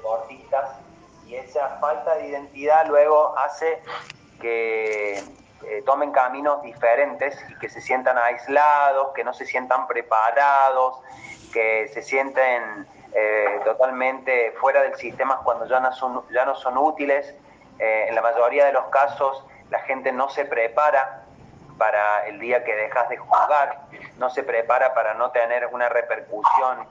deportistas y esa falta de identidad luego hace que eh, tomen caminos diferentes y que se sientan aislados, que no se sientan preparados, que se sienten eh, totalmente fuera del sistema cuando ya no son, ya no son útiles. Eh, en la mayoría de los casos la gente no se prepara para el día que dejas de jugar, no se prepara para no tener una repercusión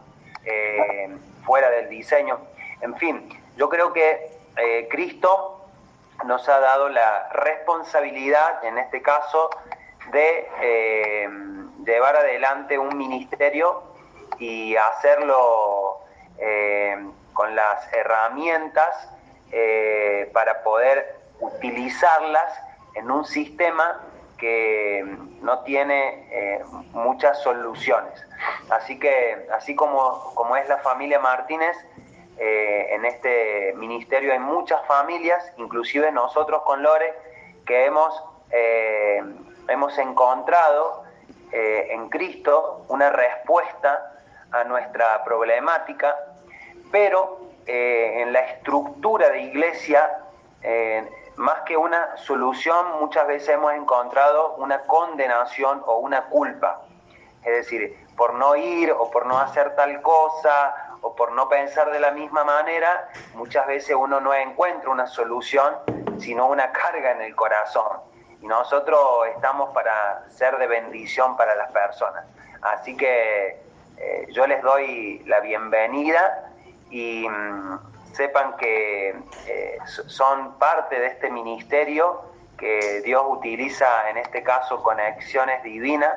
fuera del diseño. En fin, yo creo que Cristo nos ha dado la responsabilidad, en este caso, de llevar adelante un ministerio y hacerlo eh, con las herramientas eh, para poder utilizarlas en un sistema que no tiene eh, muchas soluciones. Así que, así como, como es la familia Martínez, en este ministerio hay muchas familias, inclusive nosotros con Lore, que hemos, hemos encontrado en Cristo una respuesta a nuestra problemática, pero eh, en la estructura de iglesia, eh, más que una solución, muchas veces hemos encontrado una condenación o una culpa. Es decir, por no ir o por no hacer tal cosa o por no pensar de la misma manera, muchas veces uno no encuentra una solución, sino una carga en el corazón. Y nosotros estamos para ser de bendición para las personas. Así que eh, yo les doy la bienvenida y mm, sepan que eh, son parte de este ministerio que Dios utiliza, en este caso, conexiones divinas.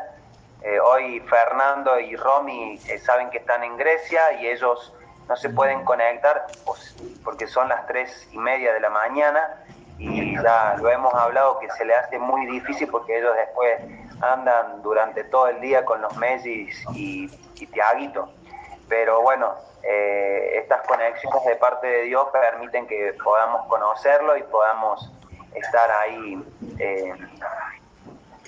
Eh, hoy Fernando y Romy saben que están en Grecia y ellos no se pueden conectar pues, porque son las tres y media de la mañana y ya lo hemos hablado que se le hace muy difícil porque ellos después andan durante todo el día con los Messis y, y Tiaguito. Pero bueno, eh, estas conexiones de parte de Dios permiten que podamos conocerlo y podamos estar ahí eh,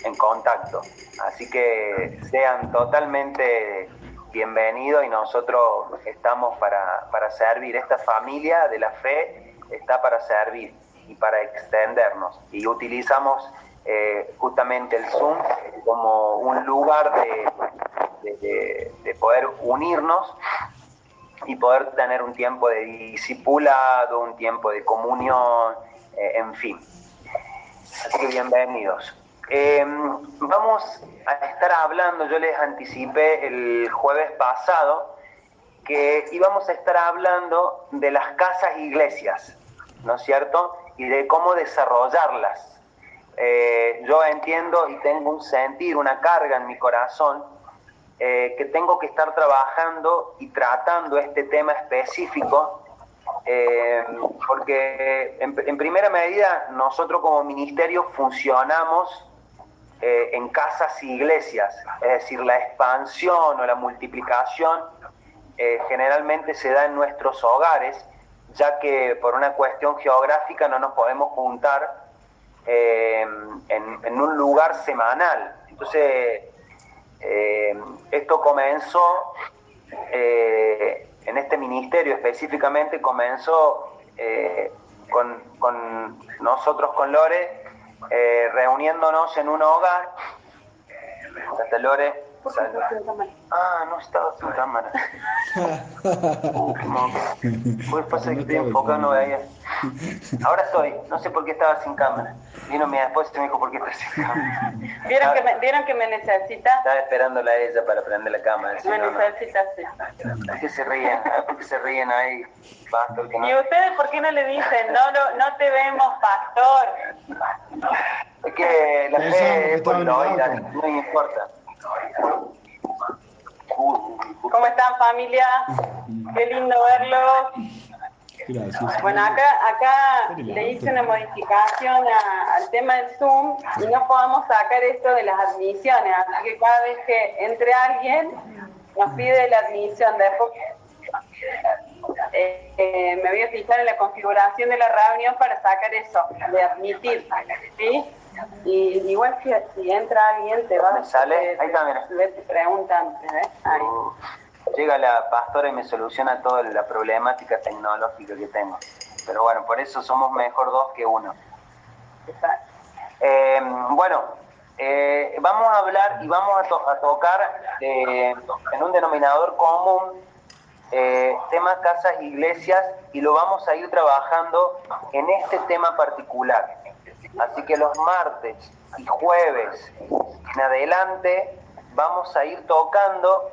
en contacto. Así que sean totalmente bienvenidos y nosotros estamos para, para servir. Esta familia de la fe está para servir y para extendernos. Y utilizamos eh, justamente el Zoom como un lugar de, de, poder unirnos y poder tener un tiempo de discipulado, un tiempo de comunión, eh, en fin. Así que bienvenidos. Em, vamos a estar hablando, yo les anticipé el jueves pasado, que íbamos a estar hablando de las casas iglesias, ¿no es cierto? Y de cómo desarrollarlas. Eh, yo entiendo y tengo un sentir, una carga en mi corazón, eh, que tengo que estar trabajando y tratando este tema específico, eh, porque en, primera medida nosotros como ministerio funcionamos en casas y iglesias, es decir, la expansión o la multiplicación generalmente se da en nuestros hogares, ya que por una cuestión geográfica no nos podemos juntar eh, en, un lugar semanal. Entonces, eh, esto comenzó, eh, en este ministerio específicamente, comenzó con, con, nosotros, con Lore, reuniéndonos en un hogar. Hasta Lore Ah, no estaba sin cámara. Pues pasa que estoy enfocando a Ahora estoy, no sé por qué estaba sin cámara. Vino mi esposa y me dijo por qué estás sin cámara. ¿Vieron que me, ¿vieron que me necesita? Estaba esperándola a ella para prender la cámara. me necesita, sí. ¿Por qué se ríen? ¿Por qué se ríen ahí? Pastor, ¿Y ustedes por qué no le dicen, no, no, no te vemos, pastor? Es que la fe es no importa. ¿Cómo están familia? Qué lindo verlos. Gracias. Bueno, acá, acá le hice una modificación al tema del Zoom y no podemos sacar esto de las admisiones, así que cada vez que entre alguien nos pide la admisión. Después eh, eh, me voy a fijar en la configuración de la reunión para sacar eso, de admitir. ¿sí? Y igual si, si entra alguien te va a sale, ahí también. Te preguntan, ¿eh? Ahí. Llega la pastora y me soluciona toda la problemática tecnológica que tengo. Pero bueno, por eso somos mejor dos que uno. Eh, bueno, eh, vamos a hablar y vamos a, tocar eh, en un denominador común temas casas, iglesias y lo vamos a ir trabajando en este tema particular. Así que los martes y jueves en adelante vamos a ir tocando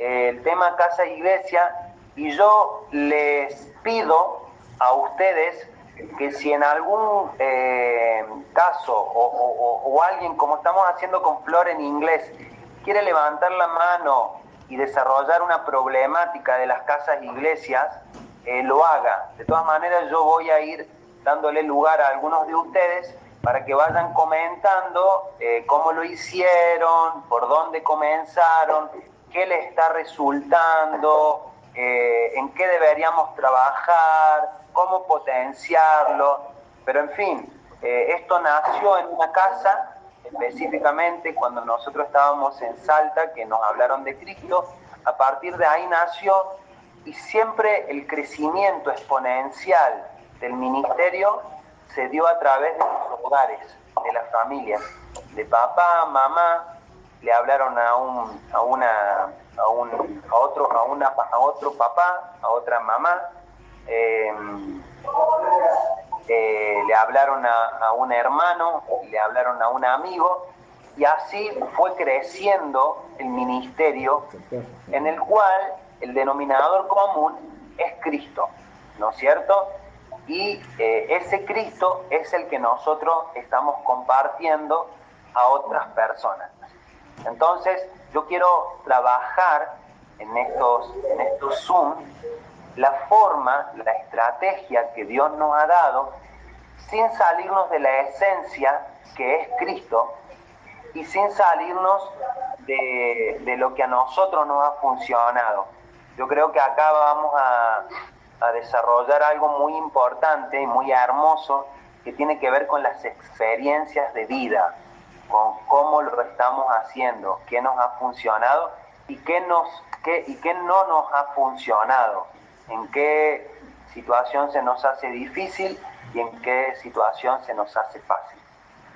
el tema casa e iglesia y yo les pido a ustedes que si en algún eh, caso o, alguien, como estamos haciendo con Flor en inglés, quiere levantar la mano y desarrollar una problemática de las casas e iglesias, eh, lo haga. De todas maneras, yo voy a ir dándole lugar a algunos de ustedes para que vayan comentando eh, cómo lo hicieron, por dónde comenzaron, qué les está resultando, en qué deberíamos trabajar, cómo potenciarlo, pero en fin, eh, esto nació en una casa, específicamente cuando nosotros estábamos en Salta, que nos hablaron de Cristo, a partir de ahí nació y siempre el crecimiento exponencial del ministerio se dio a través de los hogares, de las familias, de papá, mamá, le hablaron a un, a una, a un, a otro, a una, a otro papá, a otra mamá, eh, eh, le hablaron a, un hermano, le hablaron a un amigo, y así fue creciendo el ministerio en el cual el denominador común es Cristo, ¿no es cierto? Y eh, ese Cristo es el que nosotros estamos compartiendo a otras personas. Entonces, yo quiero trabajar en estos, en estos Zoom la forma, la estrategia que Dios nos ha dado sin salirnos de la esencia que es Cristo y sin salirnos de, lo que a nosotros nos ha funcionado. Yo creo que acá vamos a, a desarrollar algo muy importante y muy hermoso que tiene que ver con las experiencias de vida, con cómo lo estamos haciendo, qué nos ha funcionado y qué, nos, qué, y qué no nos ha funcionado en qué situación se nos hace difícil y en qué situación se nos hace fácil.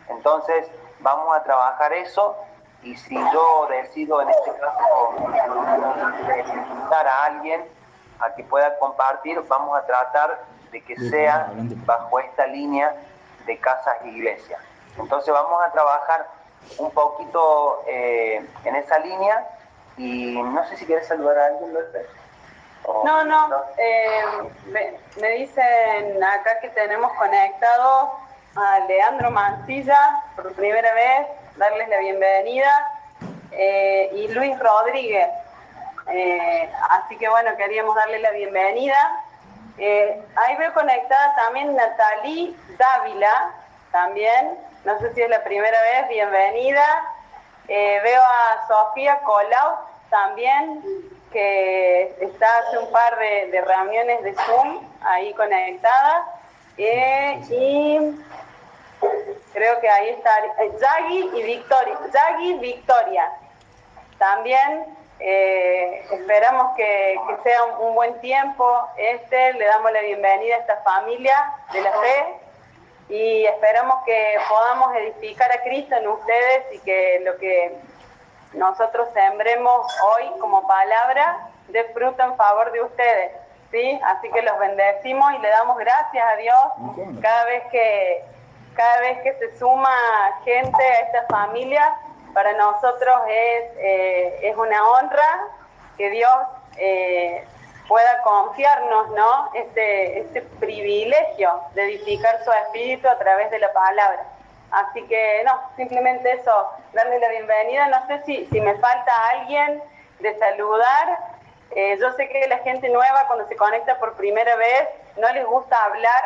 Entonces, vamos a trabajar eso y si yo decido en este caso invitar a alguien a que pueda compartir, vamos a tratar de que sea bajo esta línea de casas e iglesias. Entonces vamos a trabajar un poquito eh, en esa línea y no sé si quieres saludar a alguien, López. No, no, eh, me, dicen acá que tenemos conectado a Leandro Mancilla por primera vez, darles la bienvenida, eh, y Luis Rodríguez. Eh, así que bueno, queríamos darle la bienvenida. ahí veo conectada también Natalie Dávila, también, no sé si es la primera vez, bienvenida. veo a Sofía Colau también, que está hace un par de, reuniones de Zoom ahí conectadas. Eh, y creo que ahí está Yagi y Victoria. Yagi Victoria. También eh, esperamos que, sea un, buen tiempo este. Le damos la bienvenida a esta familia de la fe y esperamos que podamos edificar a Cristo en ustedes y que lo que nosotros sembremos hoy como palabra de fruto en favor de ustedes. ¿sí? Así que los bendecimos y le damos gracias a Dios cada vez que, cada vez que se suma gente a esta familia. Para nosotros es, eh, es una honra que Dios eh, pueda confiarnos ¿no? este, este privilegio de edificar su espíritu a través de la palabra. Así que no, simplemente eso, darle la bienvenida. No sé si, si me falta alguien de saludar. Eh, yo sé que la gente nueva cuando se conecta por primera vez no les gusta hablar,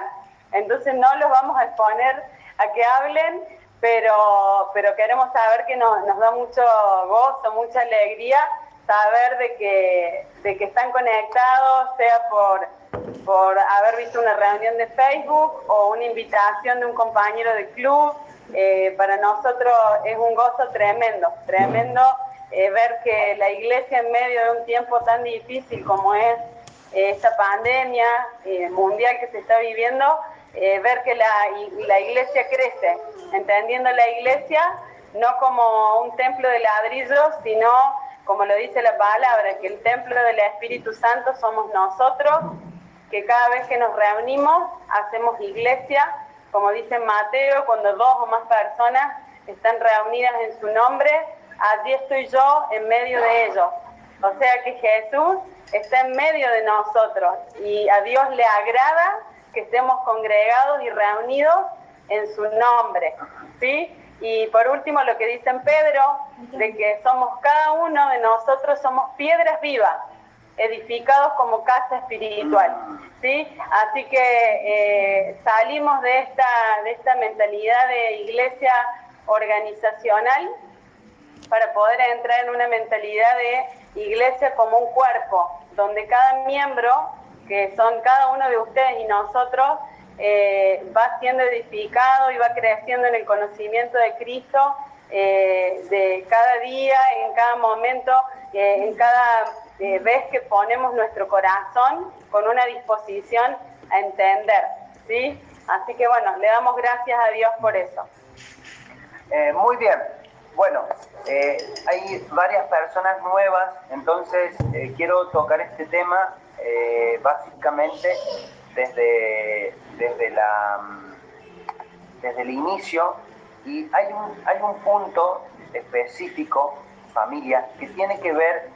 entonces no los vamos a exponer a que hablen, pero, pero queremos saber que nos, nos da mucho gozo, mucha alegría saber de que, de que están conectados, sea por, por haber visto una reunión de Facebook o una invitación de un compañero del club, eh, para nosotros es un gozo tremendo, tremendo eh, ver que la iglesia en medio de un tiempo tan difícil como es eh, esta pandemia mundial que se está viviendo, ver que la, la iglesia crece, entendiendo la iglesia no como un templo de ladrillos, sino como lo dice la palabra, que el templo del Espíritu Santo somos nosotros, que cada vez que nos reunimos hacemos iglesia, como dice Mateo, cuando dos o más personas están reunidas en su nombre, allí estoy yo en medio de ellos. O sea que Jesús está en medio de nosotros y a Dios le agrada que estemos congregados y reunidos en su nombre. ¿sí? Y por último, lo que dice en Pedro, de que somos cada uno de nosotros, somos piedras vivas, edificados como casa espiritual. ¿sí? Así que eh, salimos de esta, de esta mentalidad de iglesia organizacional para poder entrar en una mentalidad de iglesia como un cuerpo, donde cada miembro, que son cada uno de ustedes y nosotros, eh, va siendo edificado y va creciendo en el conocimiento de Cristo eh, de cada día, en cada momento, eh, en cada vez que ponemos nuestro corazón con una disposición a entender. ¿sí? Así que bueno, le damos gracias a Dios por eso. muy bien. Bueno, hay varias personas nuevas, entonces quiero tocar este tema básicamente desde, desde, la, desde el inicio y hay un, hay un punto específico, familia, que tiene que ver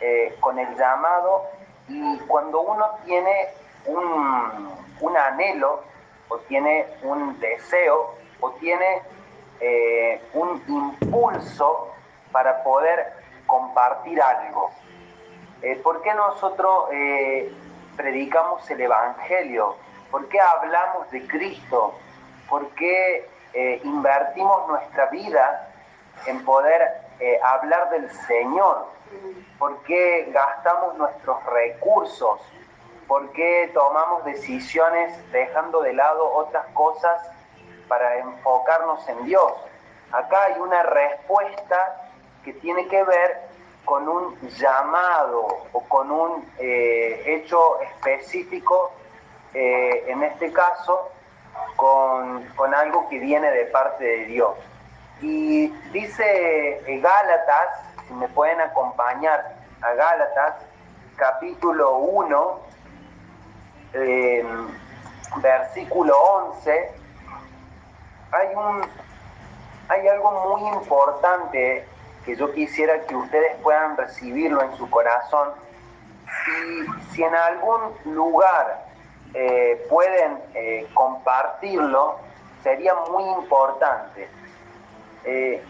eh, con el llamado y cuando uno tiene un, un, anhelo o tiene un deseo o tiene eh, un impulso para poder compartir algo. Eh, ¿Por qué nosotros predicamos el Evangelio? ¿Por qué hablamos de Cristo? ¿Por qué eh, invertimos nuestra vida en poder eh, hablar del Señor? ¿Por qué gastamos nuestros recursos? ¿Por qué tomamos decisiones dejando de lado otras cosas para enfocarnos en Dios? Acá hay una respuesta que tiene que ver con un llamado o con un eh, hecho específico, eh, en este caso, con, algo que viene de parte de Dios. Y dice eh, Gálatas, si me pueden acompañar a Gálatas, capítulo 1, versículo 11, hay, un, hay algo muy importante que yo quisiera que ustedes puedan recibirlo en su corazón. Y si en algún lugar eh, pueden eh, compartirlo, sería muy importante. Eh,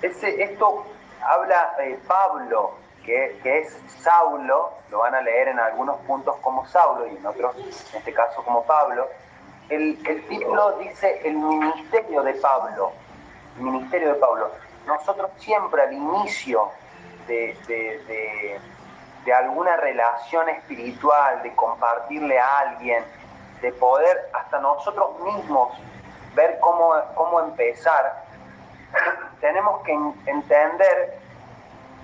ese, esto habla Pablo, que, que, es Saulo, lo van a leer en algunos puntos como Saulo y en otros, en este caso como Pablo. El, el título dice el ministerio de Pablo, el ministerio de Pablo nosotros siempre al inicio de, alguna relación espiritual, de compartirle a alguien, de poder hasta nosotros mismos ver cómo, cómo empezar, tenemos que entender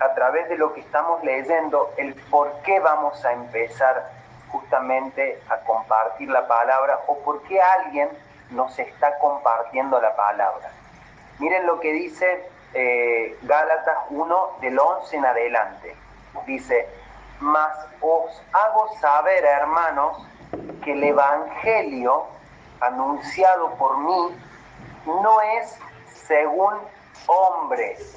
a través de lo que estamos leyendo el por qué vamos a empezar justamente a compartir la palabra o por qué alguien nos está compartiendo la palabra. Miren lo que dice eh, Gálatas 1 del 11 en adelante. Dice, mas os hago saber, hermanos, que el Evangelio anunciado por mí no es según hombres.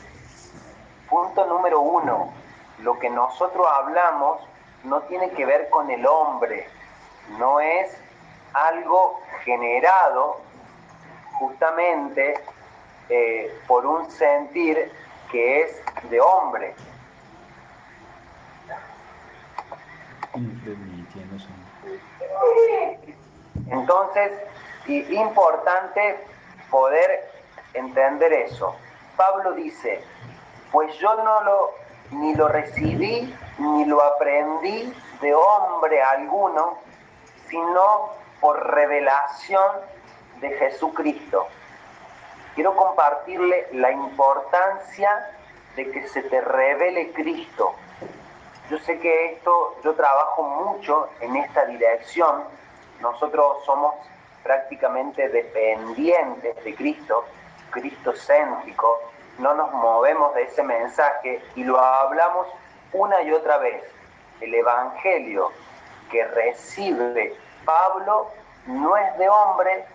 Punto número uno, lo que nosotros hablamos no tiene que ver con el hombre, no es algo generado justamente eh, por un sentir que es de hombre. Entonces, es importante poder entender eso. Pablo dice, pues yo no lo ni lo recibí ni lo aprendí de hombre alguno, sino por revelación de Jesucristo quiero compartirle la importancia de que se te revele Cristo. Yo sé que esto, yo trabajo mucho en esta dirección. Nosotros somos prácticamente dependientes de Cristo, cristocéntrico, no nos movemos de ese mensaje y lo hablamos una y otra vez. El Evangelio que recibe Pablo no es de hombre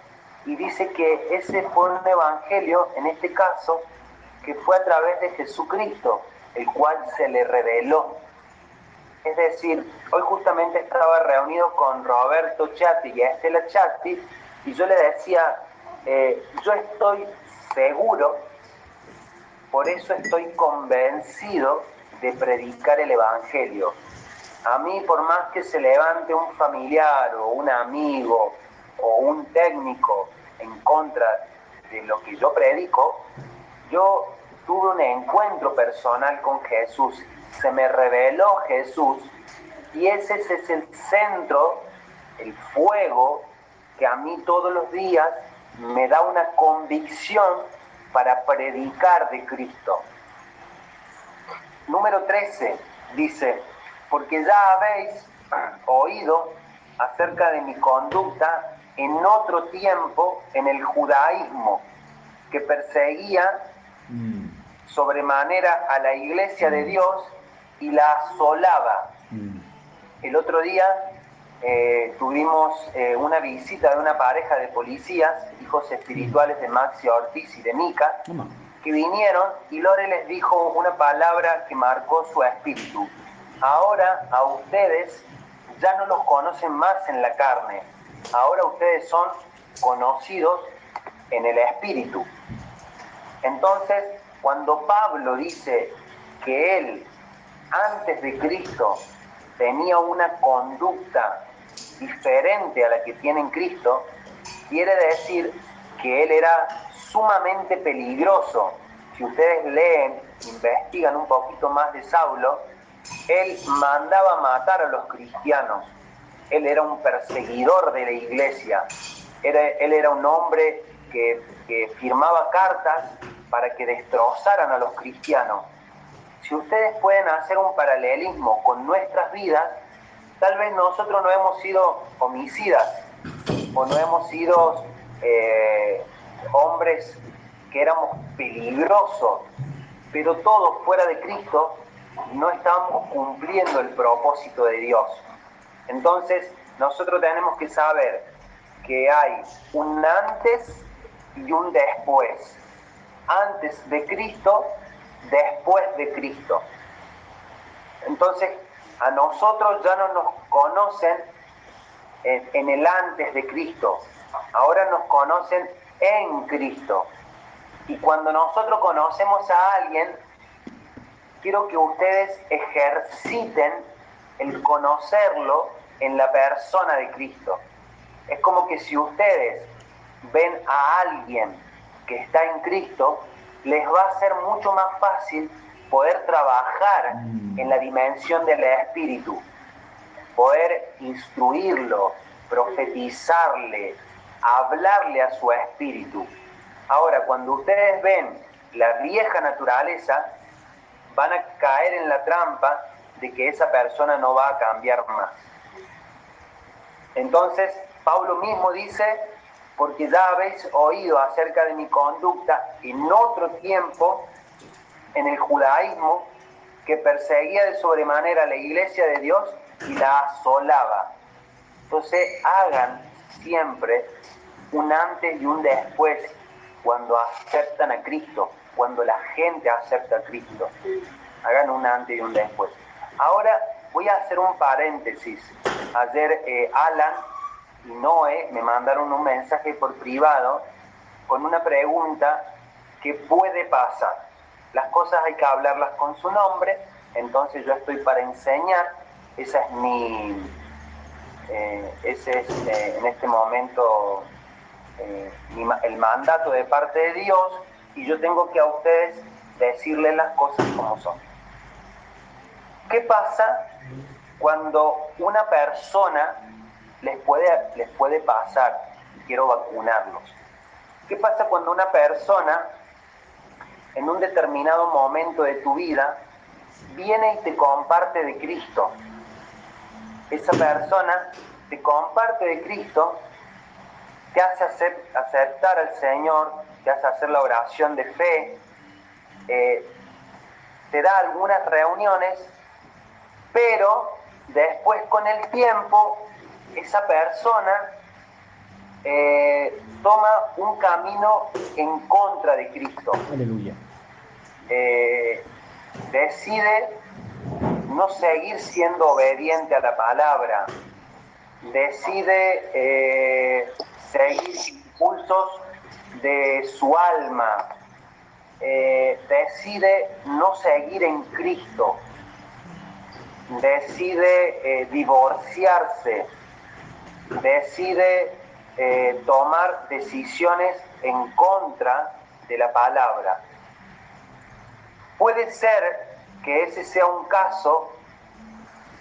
y dice que ese fue un Evangelio, en este caso, que fue a través de Jesucristo, el cual se le reveló. Es decir, hoy justamente estaba reunido con Roberto Chatti y Estela Chatti y yo le decía, eh, yo estoy seguro, por eso estoy convencido de predicar el Evangelio. A mí, por más que se levante un familiar o un amigo o un técnico en contra de lo que yo predico, yo tuve un encuentro personal con Jesús, se me reveló Jesús y ese es el centro, el fuego que a mí todos los días me da una convicción para predicar de Cristo. Número 13 dice, porque ya habéis oído acerca de mi conducta en otro tiempo en el judaísmo, que perseguía mm. sobremanera a la iglesia de mm. Dios y la asolaba. Mm. El otro día eh, tuvimos eh, una visita de una pareja de policías, hijos espirituales de Maxi Ortiz y de Mica, que vinieron y Lore les dijo una palabra que marcó su espíritu. Ahora a ustedes ya no los conocen más en la carne, ahora ustedes son conocidos en el espíritu. Entonces, cuando Pablo dice que él, antes de Cristo, tenía una conducta diferente a la que tiene en Cristo, quiere decir que él era sumamente peligroso. Si ustedes leen, investigan un poquito más de Saulo, él mandaba matar a los cristianos. Él era un perseguidor de la iglesia. él era un hombre que, que firmaba cartas para que destrozaran a los cristianos. Si ustedes pueden hacer un paralelismo con nuestras vidas, tal vez nosotros no hemos sido homicidas o no hemos sido eh, hombres que éramos peligrosos, pero todos fuera de Cristo no estamos cumpliendo el propósito de Dios. Entonces, nosotros tenemos que saber que hay un antes y un después. Antes de Cristo, después de Cristo. Entonces, a nosotros ya no nos conocen en, el antes de Cristo, ahora nos conocen en Cristo. Y cuando nosotros conocemos a alguien, quiero que ustedes ejerciten el conocerlo en la persona de Cristo. Es como que si ustedes ven a alguien que está en Cristo, les va a ser mucho más fácil poder trabajar mm. en la dimensión del espíritu, poder instruirlo, profetizarle, hablarle a su espíritu. Ahora, cuando ustedes ven la vieja naturaleza, van a caer en la trampa de que esa persona no va a cambiar más. Entonces, Pablo mismo dice, porque ya habéis oído acerca de mi conducta en otro tiempo en el judaísmo, que perseguía de sobremanera la iglesia de Dios y la asolaba. Entonces hagan siempre un antes y un después cuando aceptan a Cristo, cuando la gente acepta a Cristo. Hagan un antes y un después. Ahora voy a hacer un paréntesis. Ayer eh, Alan y Noé me mandaron un mensaje por privado con una pregunta que puede pasar. Las cosas hay que hablarlas con su nombre, entonces yo estoy para enseñar, esa es mi, eh, ese es eh, en este momento el mandato de parte de Dios y yo tengo que a ustedes decirles las cosas como son. ¿Qué pasa cuando una persona les puede, les puede pasar, quiero vacunarlos? ¿Qué pasa cuando una persona en un determinado momento de tu vida viene y te comparte de Cristo. Esa persona te comparte de Cristo, te hace aceptar al Señor, te hace hacer la oración de fe, eh, te da algunas reuniones, pero después con el tiempo esa persona eh, toma un camino en contra de Cristo. Aleluya. Eh, decide no seguir siendo obediente a la palabra, decide eh, seguir impulsos de su alma, decide no seguir en Cristo, decide divorciarse, decide eh, tomar decisiones en contra de la palabra. Puede ser que ese sea un caso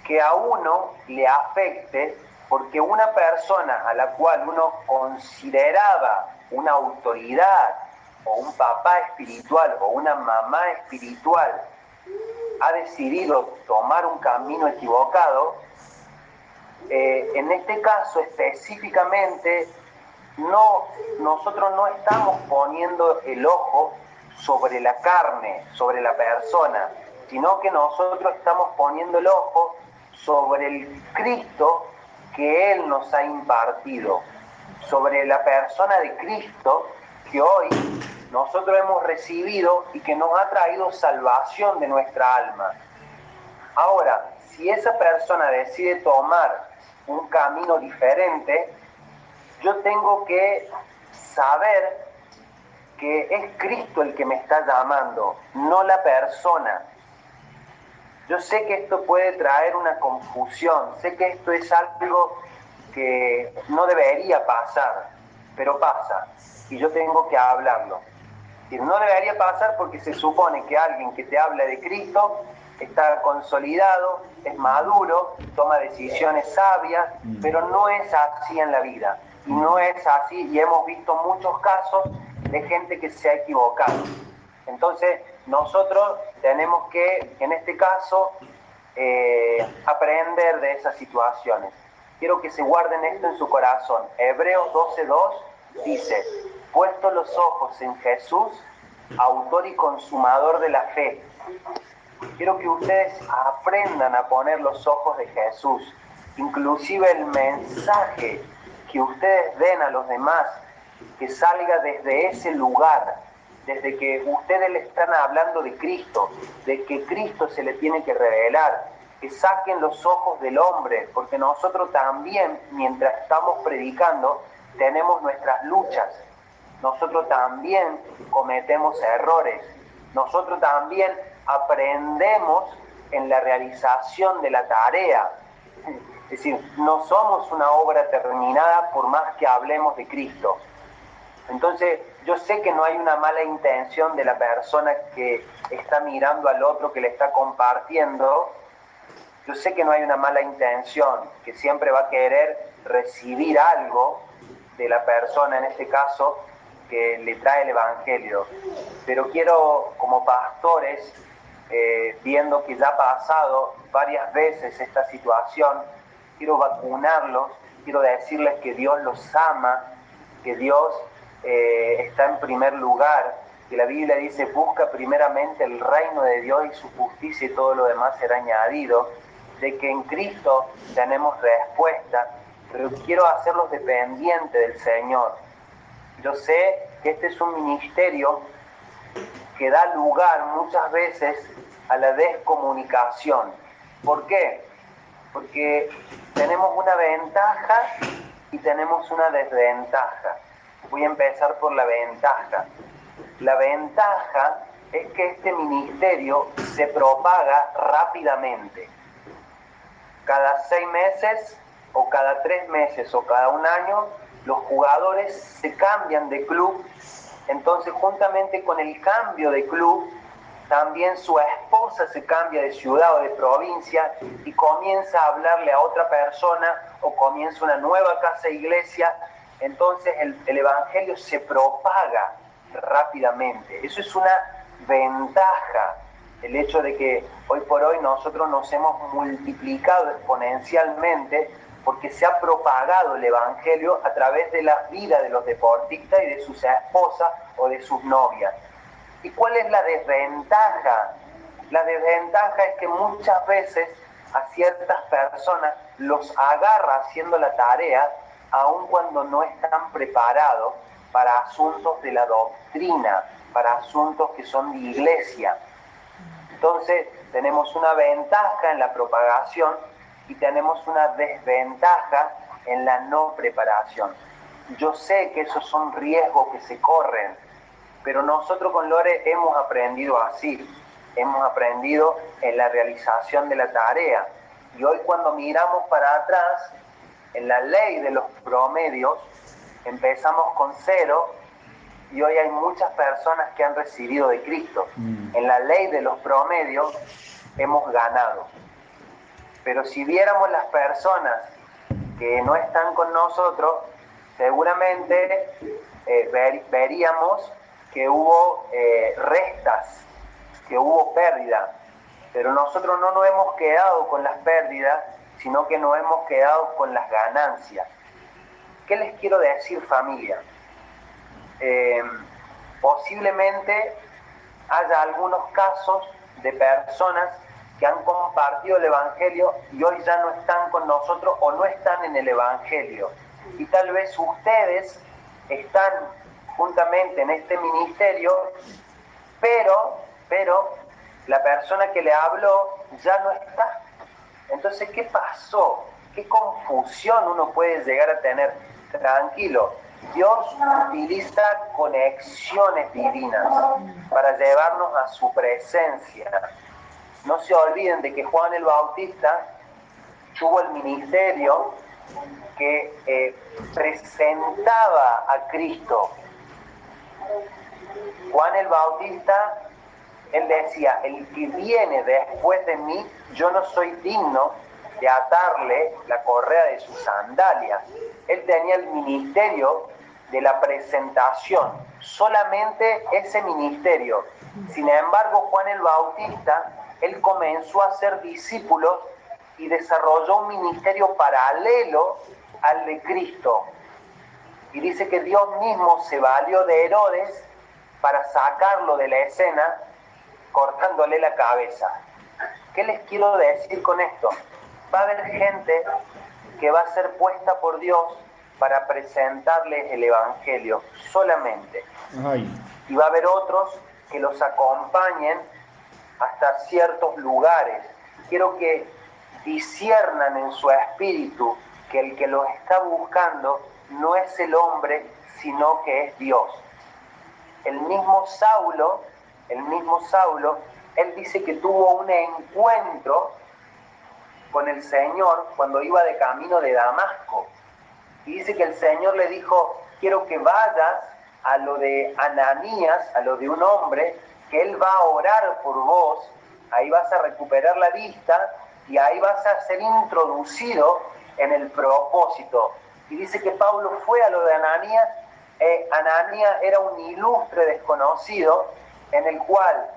que a uno le afecte porque una persona a la cual uno consideraba una autoridad o un papá espiritual o una mamá espiritual ha decidido tomar un camino equivocado, eh, en este caso específicamente, no, nosotros no estamos poniendo el ojo sobre la carne, sobre la persona, sino que nosotros estamos poniendo el ojo sobre el Cristo que Él nos ha impartido, sobre la persona de Cristo que hoy nosotros hemos recibido y que nos ha traído salvación de nuestra alma. Ahora, si esa persona decide tomar un camino diferente, yo tengo que saber que es Cristo el que me está llamando, no la persona. Yo sé que esto puede traer una confusión, sé que esto es algo que no debería pasar, pero pasa y yo tengo que hablarlo. No debería pasar porque se supone que alguien que te habla de Cristo está consolidado, es maduro, toma decisiones sabias, mm. pero no es así en la vida. Y no es así, y hemos visto muchos casos de gente que se ha equivocado. Entonces, nosotros tenemos que, en este caso, eh, aprender de esas situaciones. Quiero que se guarden esto en su corazón. Hebreos 12.2 dice, puesto los ojos en Jesús, autor y consumador de la fe, quiero que ustedes aprendan a poner los ojos de Jesús. Inclusive el mensaje que ustedes den a los demás, que salga desde ese lugar, desde que ustedes le están hablando de Cristo, de que Cristo se le tiene que revelar, que saquen los ojos del hombre, porque nosotros también, mientras estamos predicando, tenemos nuestras luchas. Nosotros también cometemos errores. Nosotros también aprendemos en la realización de la tarea. Es decir, no somos una obra terminada por más que hablemos de Cristo. Entonces, yo sé que no hay una mala intención de la persona que está mirando al otro, que le está compartiendo. Yo sé que no hay una mala intención, que siempre va a querer recibir algo de la persona, en este caso, que le trae el Evangelio. Pero quiero, como pastores, eh, viendo que ya ha pasado varias veces esta situación, quiero vacunarlos, quiero decirles que Dios los ama, que Dios eh, está en primer lugar, que la Biblia dice, busca primeramente el reino de Dios y su justicia y todo lo demás será añadido, de que en Cristo tenemos respuesta, pero quiero hacerlos dependientes del Señor. Yo sé que este es un ministerio que da lugar muchas veces a la descomunicación. ¿Por qué? Porque tenemos una ventaja y tenemos una desventaja. Voy a empezar por la ventaja. La ventaja es que este ministerio se propaga rápidamente. Cada seis meses o cada tres meses o cada un año, los jugadores se cambian de club. Entonces, juntamente con el cambio de club, también su esposa se cambia de ciudad o de provincia y comienza a hablarle a otra persona o comienza una nueva casa iglesia, entonces el, el Evangelio se propaga rápidamente. Eso es una ventaja el hecho de que hoy por hoy nosotros nos hemos multiplicado exponencialmente porque se ha propagado el Evangelio a través de la vida de los deportistas y de sus esposas o de sus novias. ¿Y cuál es la desventaja? La desventaja es que muchas veces a ciertas personas los agarra haciendo la tarea aun cuando no están preparados para asuntos de la doctrina, para asuntos que son de iglesia. Entonces tenemos una ventaja en la propagación y tenemos una desventaja en la no preparación. Yo sé que esos son riesgos que se corren, pero nosotros con Lore hemos aprendido así, hemos aprendido en la realización de la tarea. Y hoy cuando miramos para atrás, en la ley de los promedios, empezamos con cero y hoy hay muchas personas que han recibido de Cristo. Mm. En la ley de los promedios hemos ganado. Pero si viéramos las personas que no están con nosotros, seguramente eh, veríamos que hubo eh, restas, que hubo pérdida. Pero nosotros no nos hemos quedado con las pérdidas, sino que nos hemos quedado con las ganancias. ¿Qué les quiero decir familia? Eh, posiblemente haya algunos casos de personas que han compartido el Evangelio y hoy ya no están con nosotros o no están en el Evangelio. Y tal vez ustedes están juntamente en este ministerio, pero, pero la persona que le habló ya no está. Entonces, ¿qué pasó? ¿Qué confusión uno puede llegar a tener? Tranquilo, Dios utiliza conexiones divinas para llevarnos a su presencia no se olviden de que Juan el Bautista tuvo el ministerio que eh, presentaba a Cristo. Juan el Bautista, él decía, el que viene después de mí, yo no soy digno de atarle la correa de sus sandalias. Él tenía el ministerio de la presentación, solamente ese ministerio. Sin embargo, Juan el Bautista él comenzó a ser discípulos y desarrolló un ministerio paralelo al de Cristo. Y dice que Dios mismo se valió de Herodes para sacarlo de la escena cortándole la cabeza. ¿Qué les quiero decir con esto? Va a haber gente que va a ser puesta por Dios para presentarles el Evangelio solamente. Y va a haber otros que los acompañen hasta ciertos lugares. Quiero que disiernan en su espíritu que el que los está buscando no es el hombre, sino que es Dios. El mismo Saulo, el mismo Saulo, él dice que tuvo un encuentro con el Señor cuando iba de camino de Damasco. Y dice que el Señor le dijo, quiero que vayas a lo de Ananías, a lo de un hombre que Él va a orar por vos, ahí vas a recuperar la vista y ahí vas a ser introducido en el propósito. Y dice que Pablo fue a lo de Ananías, eh, Ananías era un ilustre desconocido en el cual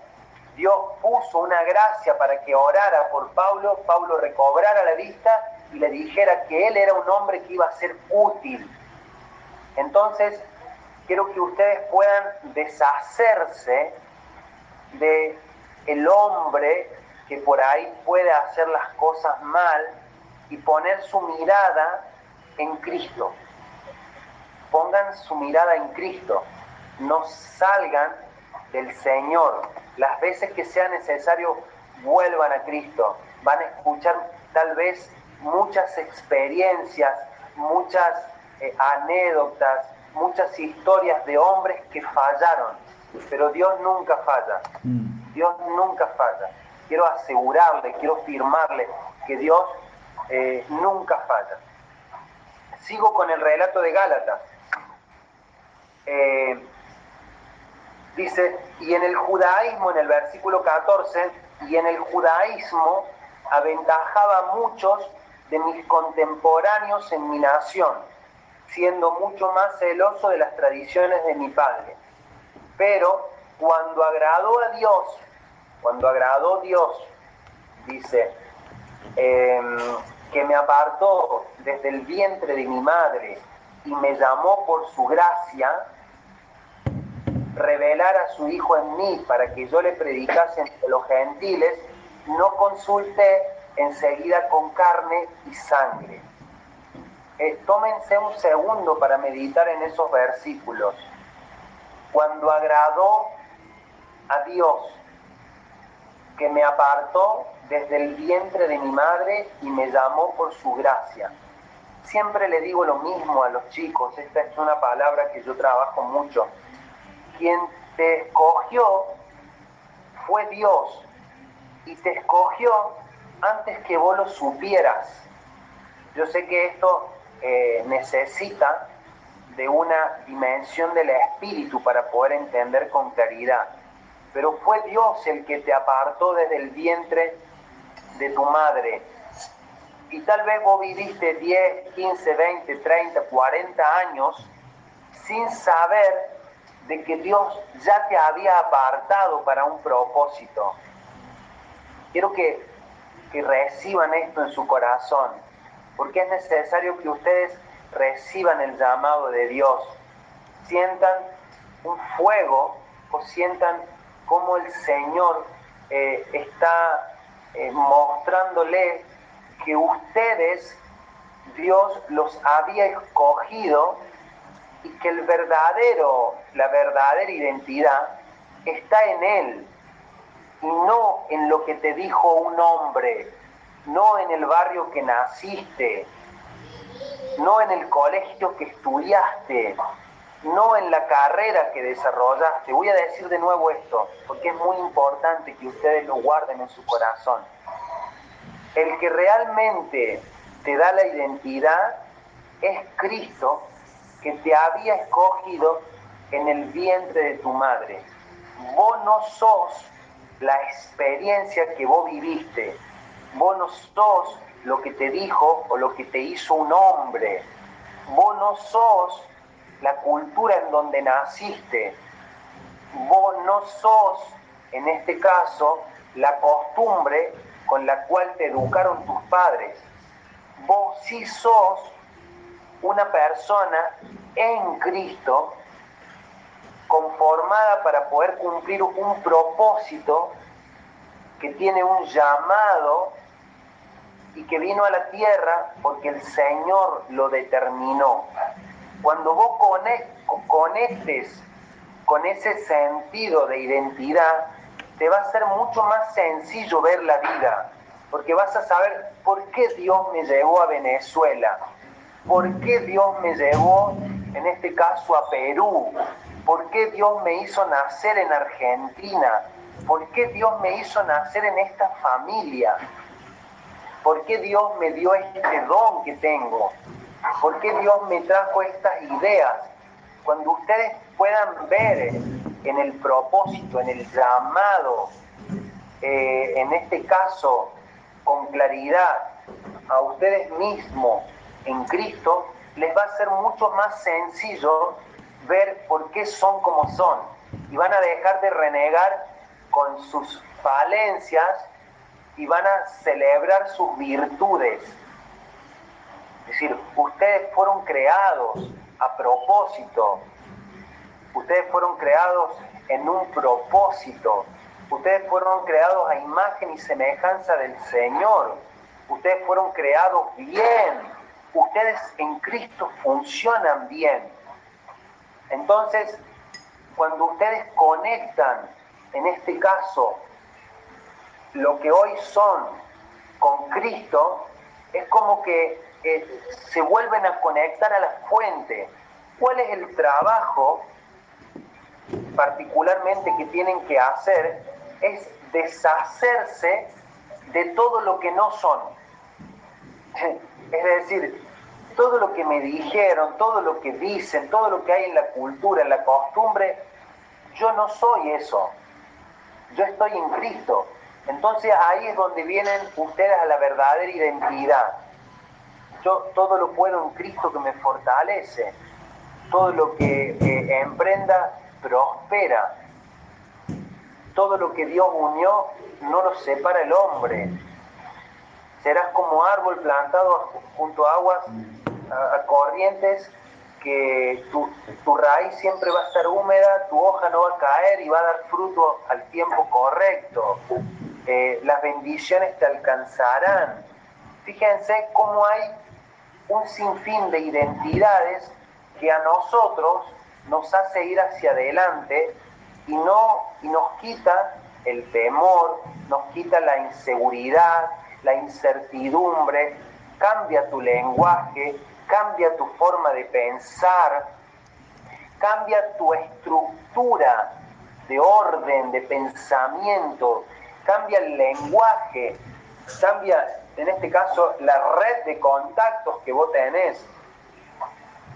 Dios puso una gracia para que orara por Pablo, Pablo recobrara la vista y le dijera que él era un hombre que iba a ser útil. Entonces, quiero que ustedes puedan deshacerse de el hombre que por ahí puede hacer las cosas mal y poner su mirada en Cristo. Pongan su mirada en Cristo. No salgan del Señor. Las veces que sea necesario, vuelvan a Cristo. Van a escuchar tal vez muchas experiencias, muchas eh, anécdotas, muchas historias de hombres que fallaron pero Dios nunca falla. Mm. Dios nunca falla. Quiero asegurarle, quiero firmarle que Dios eh, nunca falla. Sigo con el relato de Gálatas. Eh, dice, y en el judaísmo, en el versículo 14, y en el judaísmo aventajaba a muchos de mis contemporáneos en mi nación, siendo mucho más celoso de las tradiciones de mi padre pero cuando agradó a Dios, cuando agradó Dios, dice, em, que me apartó desde el vientre de mi madre y me llamó por su gracia, revelar a su Hijo en mí para que yo le predicase entre los gentiles, no consulte enseguida con carne y sangre. Eh, tómense un segundo para meditar en esos versículos. Cuando agradó a Dios, que me apartó desde el vientre de mi madre y me llamó por su gracia. Siempre le digo lo mismo a los chicos, esta es una palabra que yo trabajo mucho. Quien te escogió fue Dios y te escogió antes que vos lo supieras. Yo sé que esto eh, necesita de una dimensión del espíritu para poder entender con claridad. Pero fue Dios el que te apartó desde el vientre de tu madre. Y tal vez vos viviste 10, 15, 20, 30, 40 años sin saber de que Dios ya te había apartado para un propósito. Quiero que, que reciban esto en su corazón, porque es necesario que ustedes reciban el llamado de Dios, sientan un fuego o sientan cómo el Señor eh, está eh, mostrándole que ustedes, Dios los había escogido y que el verdadero, la verdadera identidad está en Él y no en lo que te dijo un hombre, no en el barrio que naciste, no en el colegio que estudiaste, no en la carrera que desarrollaste. Voy a decir de nuevo esto, porque es muy importante que ustedes lo guarden en su corazón. El que realmente te da la identidad es Cristo que te había escogido en el vientre de tu madre. Vos no sos la experiencia que vos viviste. Vos no sos lo que te dijo o lo que te hizo un hombre. Vos no sos la cultura en donde naciste. Vos no sos, en este caso, la costumbre con la cual te educaron tus padres. Vos sí sos una persona en Cristo conformada para poder cumplir un propósito que tiene un llamado y que vino a la tierra porque el Señor lo determinó. Cuando vos conectes con ese sentido de identidad, te va a ser mucho más sencillo ver la vida, porque vas a saber por qué Dios me llevó a Venezuela, por qué Dios me llevó, en este caso, a Perú, por qué Dios me hizo nacer en Argentina, por qué Dios me hizo nacer en esta familia, por qué Dios me dio este don que tengo. ¿Por qué Dios me trajo estas ideas? Cuando ustedes puedan ver en el propósito, en el llamado, eh, en este caso, con claridad a ustedes mismos en Cristo, les va a ser mucho más sencillo ver por qué son como son. Y van a dejar de renegar con sus falencias y van a celebrar sus virtudes es decir, ustedes fueron creados a propósito. Ustedes fueron creados en un propósito. Ustedes fueron creados a imagen y semejanza del Señor. Ustedes fueron creados bien. Ustedes en Cristo funcionan bien. Entonces, cuando ustedes conectan, en este caso, lo que hoy son con Cristo, es como que se vuelven a conectar a la fuente. ¿Cuál es el trabajo particularmente que tienen que hacer? Es deshacerse de todo lo que no son. Es decir, todo lo que me dijeron, todo lo que dicen, todo lo que hay en la cultura, en la costumbre, yo no soy eso. Yo estoy en Cristo. Entonces ahí es donde vienen ustedes a la verdadera identidad yo todo lo puedo en Cristo que me fortalece. Todo lo que emprenda prospera. todo lo que Dios unió no lo separa el hombre. Serás como árbol plantado junto a aguas, a, corrientes, que tu, tu, raíz siempre va a estar húmeda, tu hoja no va a caer y va a dar fruto al tiempo correcto. Las bendiciones te alcanzarán. Fíjense cómo hay un sinfín de identidades que a nosotros nos hace ir hacia adelante y, no, y nos quita el temor, nos quita la inseguridad, la incertidumbre, cambia tu lenguaje, cambia tu forma de pensar, cambia tu estructura de orden, de pensamiento, cambia el lenguaje, cambia en este caso la red de contactos que vos tenés.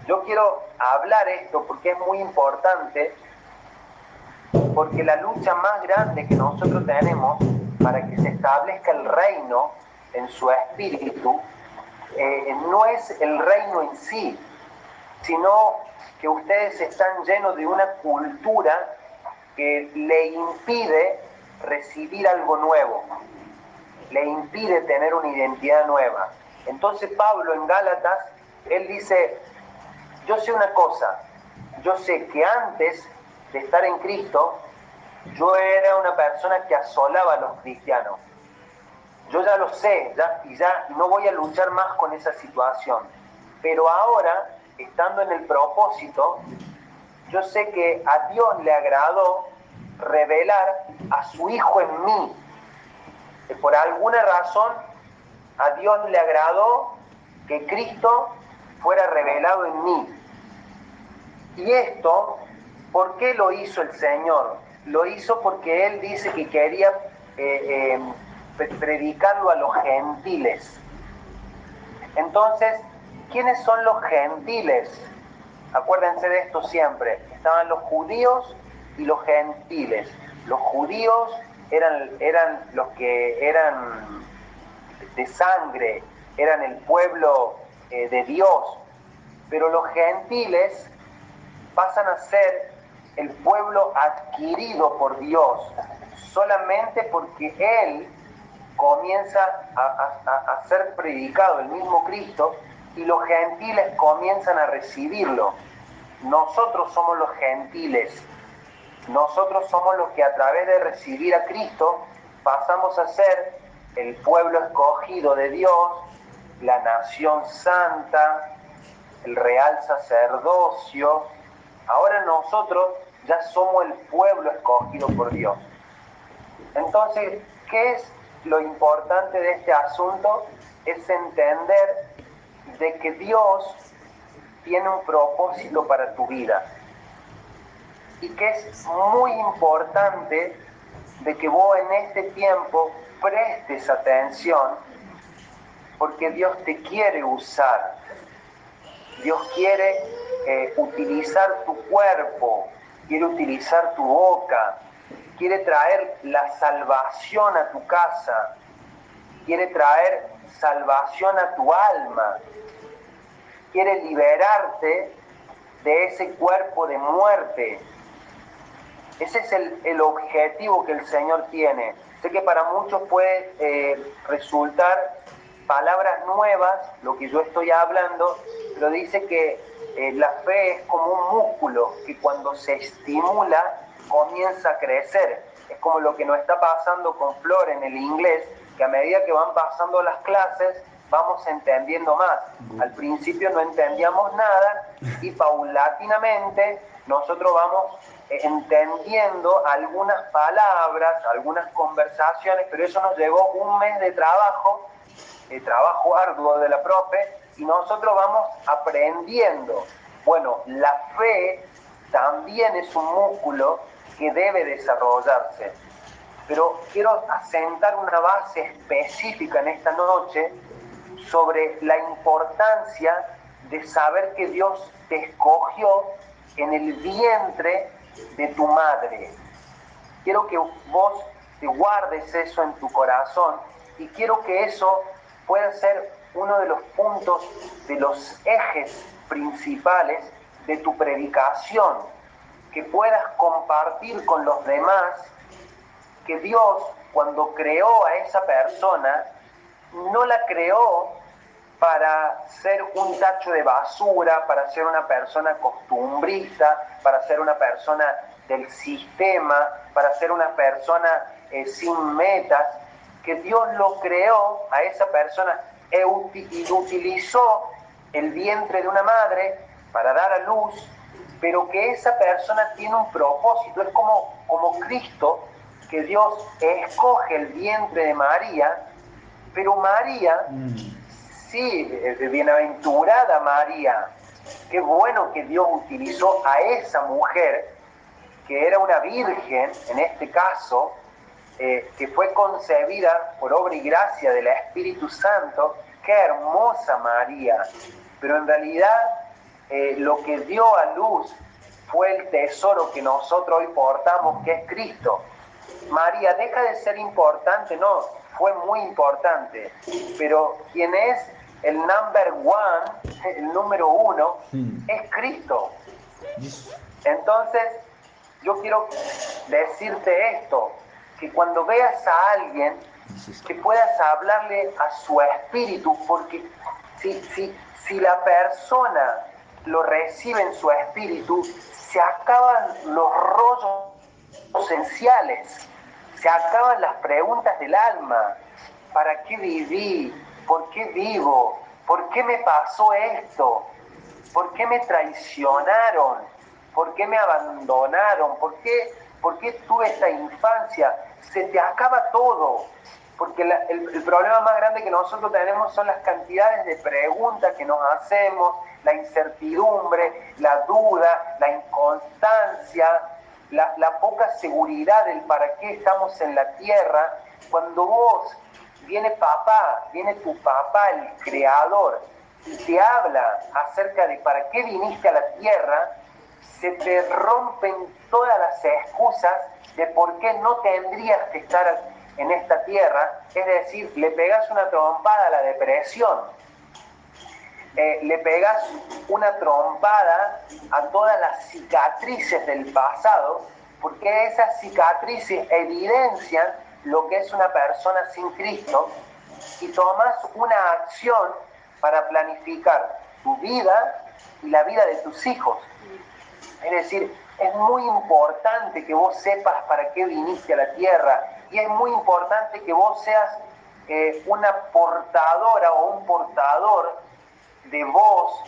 Yo quiero hablar esto porque es muy importante, porque la lucha más grande que nosotros tenemos para que se establezca el reino en su espíritu, eh, no es el reino en sí, sino que ustedes están llenos de una cultura que le impide recibir algo nuevo, le impide tener una identidad nueva. Entonces Pablo en Gálatas, él dice, yo sé una cosa, yo sé que antes de estar en Cristo, yo era una persona que asolaba a los cristianos. Yo ya lo sé, ya, y ya no voy a luchar más con esa situación. Pero ahora, estando en el propósito, yo sé que a Dios le agradó revelar a su Hijo en mí. Que por alguna razón a Dios le agradó que Cristo fuera revelado en mí. Y esto, ¿por qué lo hizo el Señor? Lo hizo porque Él dice que quería eh, eh, predicarlo a los gentiles. Entonces, ¿quiénes son los gentiles? Acuérdense de esto siempre. Estaban los judíos y los gentiles. Los judíos eran, eran los que eran de sangre, eran el pueblo eh, de Dios, pero los gentiles pasan a ser el pueblo adquirido por Dios, solamente porque Él comienza a, a, ser predicado, el mismo Cristo, y los gentiles comienzan a recibirlo. Nosotros somos los gentiles, nosotros somos los que a través de recibir a Cristo pasamos a ser el pueblo escogido de Dios, la nación santa, el real sacerdocio. Ahora nosotros ya somos el pueblo escogido por Dios. Entonces, ¿qué es lo importante de este asunto? Es entender de que Dios tiene un propósito para tu vida y que es muy importante de que vos en este tiempo prestes atención porque Dios te quiere usar. Dios quiere eh, utilizar tu cuerpo, quiere utilizar tu boca, quiere traer la salvación a tu casa, quiere traer salvación a tu alma, quiere liberarte de ese cuerpo de muerte ese es el, objetivo que el Señor tiene. Sé que para muchos puede eh, resultar palabras nuevas lo que yo estoy hablando, pero dice que eh, la fe es como un músculo que cuando se estimula comienza a crecer. Es como lo que nos está pasando con Flor en el inglés, que a medida que van pasando las clases vamos entendiendo más. Al principio no entendíamos nada y paulatinamente nosotros vamos entendiendo algunas palabras, algunas conversaciones, pero eso nos llevó un mes de trabajo, de trabajo arduo de la profe, y nosotros vamos aprendiendo. Bueno, la fe también es un músculo que debe desarrollarse. Pero quiero asentar una base específica en esta noche sobre la importancia de saber que Dios te escogió en el vientre de tu madre. Quiero que vos te guardes eso en tu corazón y quiero que eso pueda ser uno de los puntos, de los ejes principales de tu predicación, que puedas compartir con los demás que Dios cuando creó a esa persona, no la creó para ser un tacho de basura, para ser una persona costumbrista, para ser una persona del sistema, para ser una persona eh, sin metas, que Dios lo creó a esa persona e utilizó el vientre de una madre para dar a luz, pero que esa persona tiene un propósito, es como, como Cristo, que Dios escoge el vientre de María, pero María, mm. sí, bienaventurada María, qué bueno que Dios utilizó a esa mujer, que era una virgen en este caso, eh, que fue concebida por obra y gracia del Espíritu Santo, qué hermosa María, pero en realidad eh, lo que dio a luz fue el tesoro que nosotros hoy portamos, que es Cristo. María deja de ser importante, no, fue muy importante, pero quien es el number one, el número uno, hmm. es Cristo. Entonces, yo quiero decirte esto, que cuando veas a alguien, que puedas hablarle a su espíritu, porque si, si, si la persona lo recibe en su espíritu, se acaban los rollos esenciales, se acaban las preguntas del alma. ¿Para qué viví? ¿Por qué vivo? ¿Por qué me pasó esto? ¿Por qué me traicionaron? ¿Por qué me abandonaron? ¿Por qué, por qué tuve esta infancia? Se te acaba todo. Porque el, problema más grande que nosotros tenemos son las cantidades de preguntas que nos hacemos, la incertidumbre, la duda, la inconstancia, la, la poca seguridad del para qué estamos en la tierra. Cuando vos viene papá, viene tu papá, el creador, y te habla acerca de para qué viniste a la tierra, se te rompen todas las excusas de por qué no tendrías que estar en esta tierra, es decir, le pegas una trompada a la depresión, eh, le pegas una trompada a todas las cicatrices del pasado, porque esas cicatrices evidencian lo que es una persona sin Cristo y tomas una acción para planificar tu vida y la vida de tus hijos. Es decir, es muy importante que vos sepas para qué viniste a la tierra y es muy importante que vos seas eh, una portadora o un portador de voz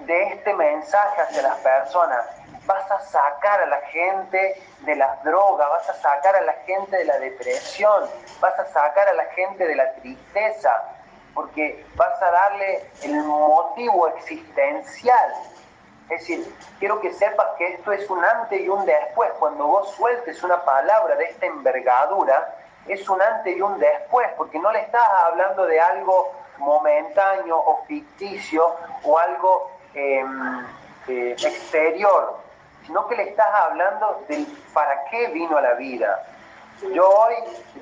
de este mensaje hacia las personas vas a sacar a la gente de las drogas, vas a sacar a la gente de la depresión, vas a sacar a la gente de la tristeza, porque vas a darle el motivo existencial. Es decir, quiero que sepas que esto es un antes y un después. Cuando vos sueltes una palabra de esta envergadura, es un antes y un después, porque no le estás hablando de algo momentáneo o ficticio o algo em, eh, exterior, sino que le estás hablando del para qué vino a la vida. Yo hoy,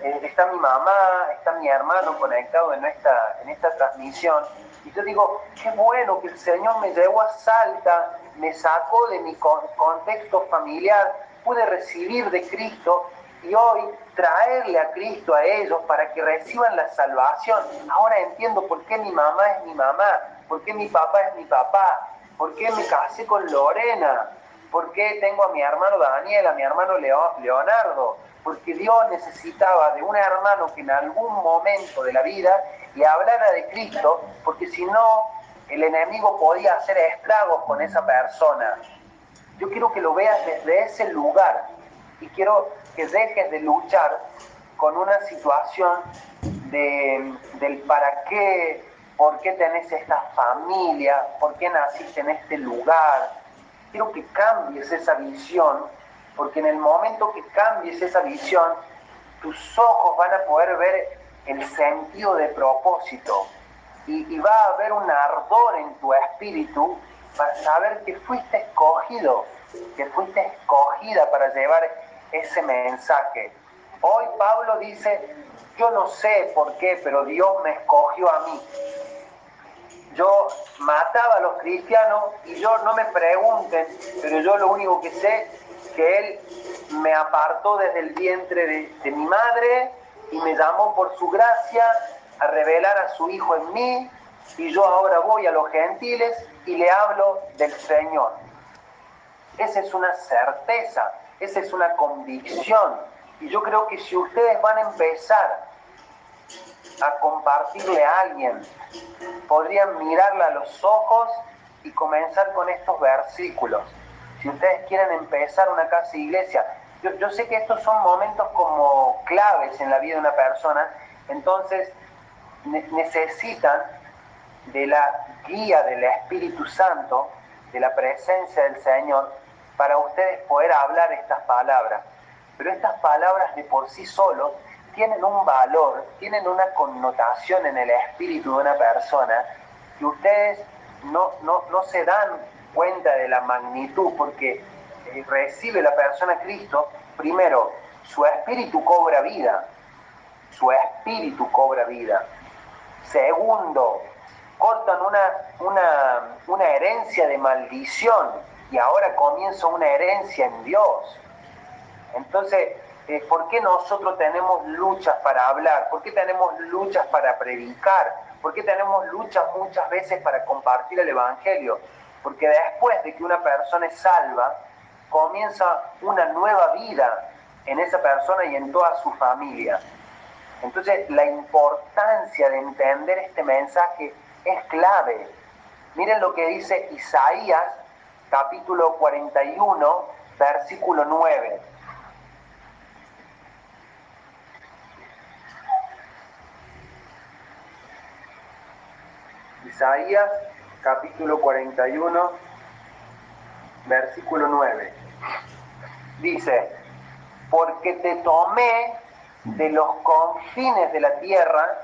eh, está mi mamá, está mi hermano conectado en esta, en esta transmisión, y yo digo, qué bueno que el Señor me llevó a Salta, me sacó de mi contexto familiar, pude recibir de Cristo y hoy traerle a Cristo a ellos para que reciban la salvación. Ahora entiendo por qué mi mamá es mi mamá, por qué mi papá es mi papá, por qué me casé con Lorena, ¿Por qué tengo a mi hermano Daniel, a mi hermano Leonardo? Porque Dios necesitaba de un hermano que en algún momento de la vida le hablara de Cristo, porque si no, el enemigo podía hacer estragos con esa persona. Yo quiero que lo veas desde ese lugar y quiero que dejes de luchar con una situación de, del para qué, por qué tenés esta familia, por qué naciste en este lugar, quiero que cambies esa visión, porque en el momento que cambies esa visión, tus ojos van a poder ver el sentido de propósito y, va a haber un ardor en tu espíritu para saber que fuiste escogido, que fuiste escogida para llevar ese mensaje. Hoy Pablo dice, yo no sé por qué, pero Dios me escogió a mí yo mataba a los cristianos y yo no me pregunten, pero yo lo único que sé que él me apartó desde el vientre de, de mi madre y me llamó por su gracia a revelar a su Hijo en mí, y yo ahora voy a los gentiles y le hablo del Señor. Esa es una certeza, esa es una convicción. Y yo creo que si ustedes van a empezar a compartirle a alguien, podrían mirarla a los ojos y comenzar con estos versículos. Si ustedes quieren empezar una casa iglesia, yo, yo sé que estos son momentos como claves en la vida de una persona, entonces necesitan de la guía del Espíritu Santo, de la presencia del Señor, para ustedes poder hablar estas palabras. Pero estas palabras de por sí solo tienen un valor, tienen una connotación en el espíritu de una persona que ustedes no, no, no se dan cuenta de la magnitud porque eh, recibe la persona Cristo, primero, su espíritu cobra vida, su espíritu cobra vida. Segundo, cortan una, una, una herencia de maldición y ahora comienza una herencia en Dios. Entonces, ¿por qué nosotros tenemos luchas para hablar? ¿Por qué tenemos luchas para predicar? ¿Por qué tenemos luchas muchas veces para compartir el Evangelio? Porque después de que una persona es salva, comienza una nueva vida en esa persona y en toda su familia. Entonces, la importancia de entender este mensaje es clave. Miren lo que dice Isaías capítulo 41, versículo 9. Isaías capítulo 41, versículo 9. Dice, porque te tomé de los confines de la tierra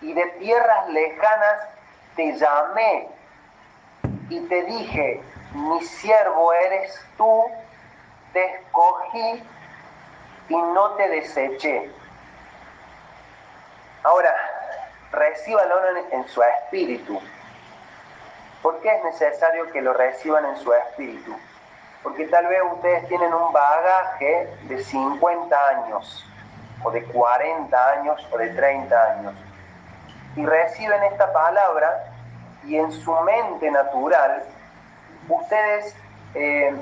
y de tierras lejanas te llamé y te dije, mi siervo eres tú, te escogí y no te deseché. Ahora, recíbalo en su espíritu. ¿Por qué es necesario que lo reciban en su espíritu? Porque tal vez ustedes tienen un bagaje de 50 años, o de 40 años, o de 30 años. Y reciben esta palabra y en su mente natural ustedes eh,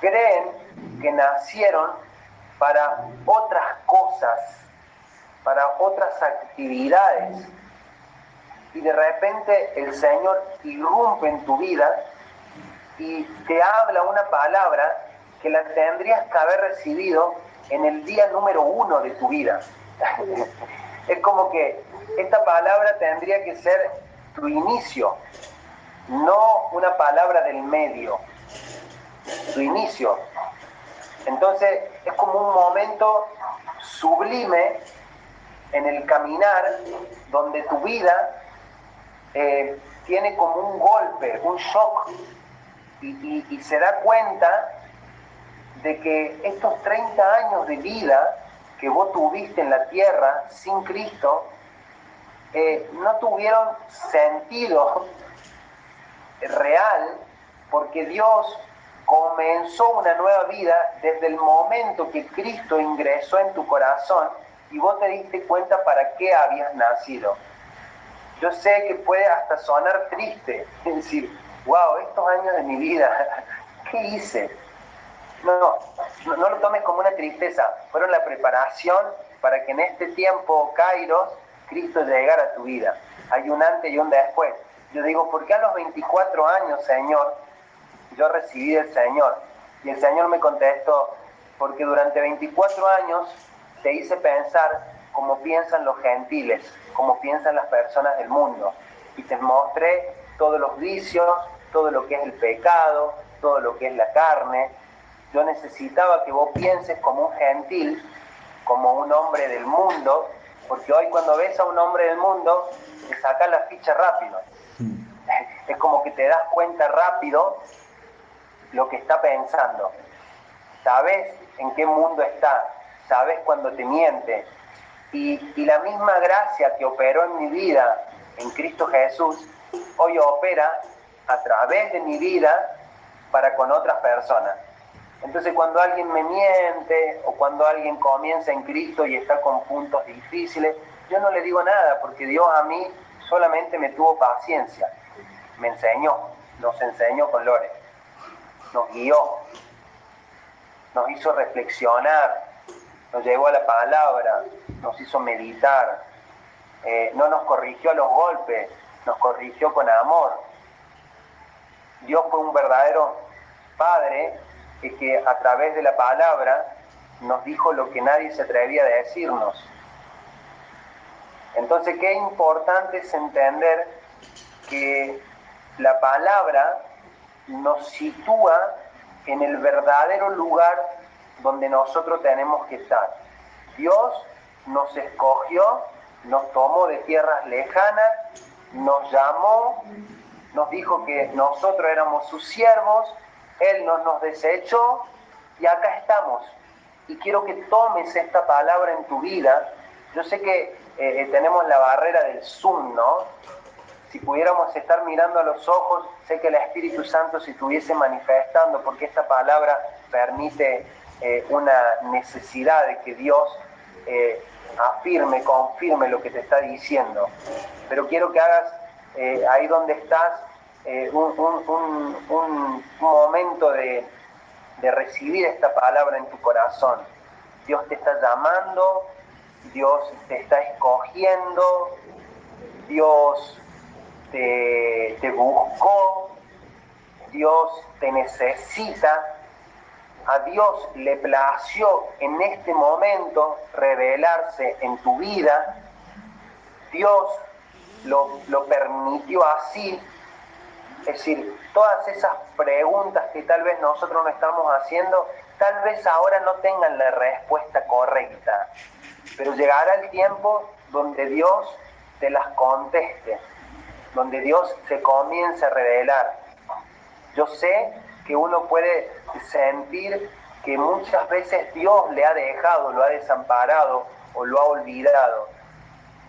creen que nacieron para otras cosas, para otras actividades. Y de repente el Señor irrumpe en tu vida y te habla una palabra que la tendrías que haber recibido en el día número uno de tu vida. es como que esta palabra tendría que ser tu inicio, no una palabra del medio, su inicio. Entonces es como un momento sublime en el caminar donde tu vida eh, tiene como un golpe, un shock, y, se da cuenta de que estos 30 años de vida que vos tuviste en la tierra sin Cristo, eh, no tuvieron sentido real porque Dios comenzó una nueva vida desde el momento que Cristo ingresó en tu corazón y vos te diste cuenta para qué habías nacido. Yo sé que puede hasta sonar triste, es decir, wow, estos años de mi vida, ¿qué hice? No, no, lo tomes como una tristeza, fueron la preparación para que en este tiempo, Kairos, Cristo llegara a tu vida. Hay un antes y un después. Yo digo, ¿por qué a los 24 años, Señor, yo recibí del Señor? Y el Señor me contestó, porque durante 24 años te hice pensar como piensan los gentiles, como piensan las personas del mundo. Y te mostré todos los vicios, todo lo que es el pecado, todo lo que es la carne. Yo necesitaba que vos pienses como un gentil, como un hombre del mundo, porque hoy cuando ves a un hombre del mundo, te sacas la ficha rápido. Es como que te das cuenta rápido lo que está pensando. Sabes en qué mundo está, sabes cuando te miente. Y, la misma gracia que operó en mi vida en Cristo Jesús, hoy opera a través de mi vida para con otras personas. Entonces cuando alguien me miente o cuando alguien comienza en Cristo y está con puntos difíciles, yo no le digo nada porque Dios a mí solamente me tuvo paciencia, me enseñó, nos enseñó con Lore, nos guió, nos hizo reflexionar, nos llevó a la palabra, nos hizo meditar, eh, no nos corrigió a los golpes, nos corrigió con amor. Dios fue un verdadero Padre que a través de la palabra nos dijo lo que nadie se atrevía a decirnos. Entonces, qué importante es entender que la palabra nos sitúa en el verdadero lugar donde nosotros tenemos que estar. Dios nos escogió, nos tomó de tierras lejanas, nos llamó, nos dijo que nosotros éramos sus siervos, Él no nos desechó y acá estamos. Y quiero que tomes esta palabra en tu vida. Yo sé que eh, eh, tenemos la barrera del Zoom, ¿no? Si pudiéramos estar mirando a los ojos, sé que el Espíritu Santo se estuviese manifestando, porque esta palabra permite eh, una necesidad de que Dios eh, afirme, confirme lo que te está diciendo. Pero quiero que hagas eh, ahí donde estás un, momento de, de recibir esta palabra en tu corazón. Dios te está llamando, Dios te está escogiendo, Dios te, te, buscó, Dios te necesita a Dios le plació en este momento revelarse en tu vida, Dios lo, lo, permitió así. Es decir, todas esas preguntas que tal vez nosotros no estamos haciendo, tal vez ahora no tengan la respuesta correcta, pero llegará el tiempo donde Dios te las conteste, donde Dios se comience a revelar. Yo sé que uno puede sentir que muchas veces Dios le ha dejado, lo ha desamparado o lo ha olvidado.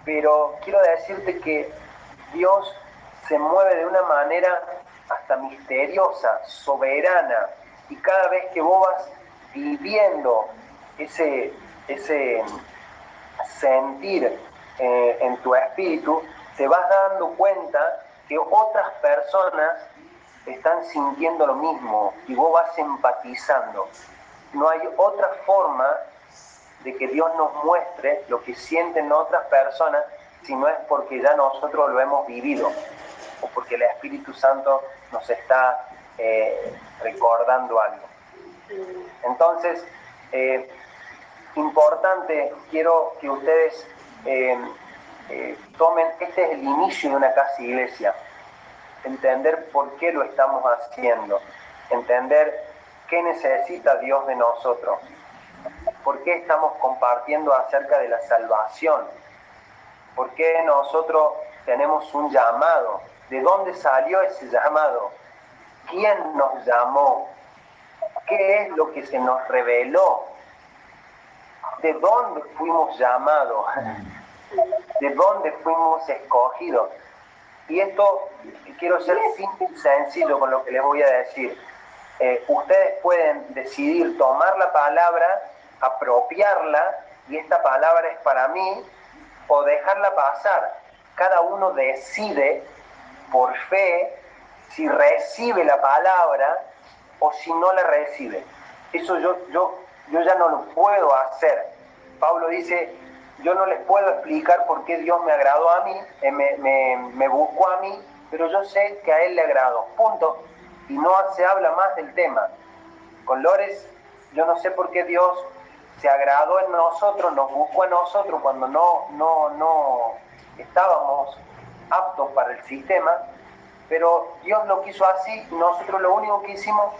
Pero quiero decirte que Dios se mueve de una manera hasta misteriosa, soberana, y cada vez que vos vas viviendo ese, ese sentir eh, en tu espíritu, te vas dando cuenta que otras personas están sintiendo lo mismo y vos vas empatizando. No hay otra forma de que Dios nos muestre lo que sienten otras personas si no es porque ya nosotros lo hemos vivido o porque el Espíritu Santo nos está eh, recordando algo. Entonces, eh, importante, quiero que ustedes eh, tomen, este es el inicio de una casa iglesia entender por qué lo estamos haciendo, entender qué necesita Dios de nosotros, por qué estamos compartiendo acerca de la salvación, por qué nosotros tenemos un llamado, de dónde salió ese llamado, quién nos llamó, qué es lo que se nos reveló, de dónde fuimos llamados, de dónde fuimos escogidos. Y esto quiero ser simple y sencillo con lo que les voy a decir. Eh, ustedes pueden decidir tomar la palabra, apropiarla, y esta palabra es para mí, o dejarla pasar. Cada uno decide por fe si recibe la palabra o si no la recibe. Eso yo, yo, yo ya no lo puedo hacer. Pablo dice, yo no les puedo explicar por qué Dios me agradó a mí, eh, me, buscó a mí, pero yo sé que a Él le agradó. Punto. Y no se habla más del tema. Con Lores, yo no sé por qué Dios se agradó en nosotros, nos buscó a nosotros cuando no, no, no estábamos aptos para el sistema, pero Dios lo quiso así, nosotros lo único que hicimos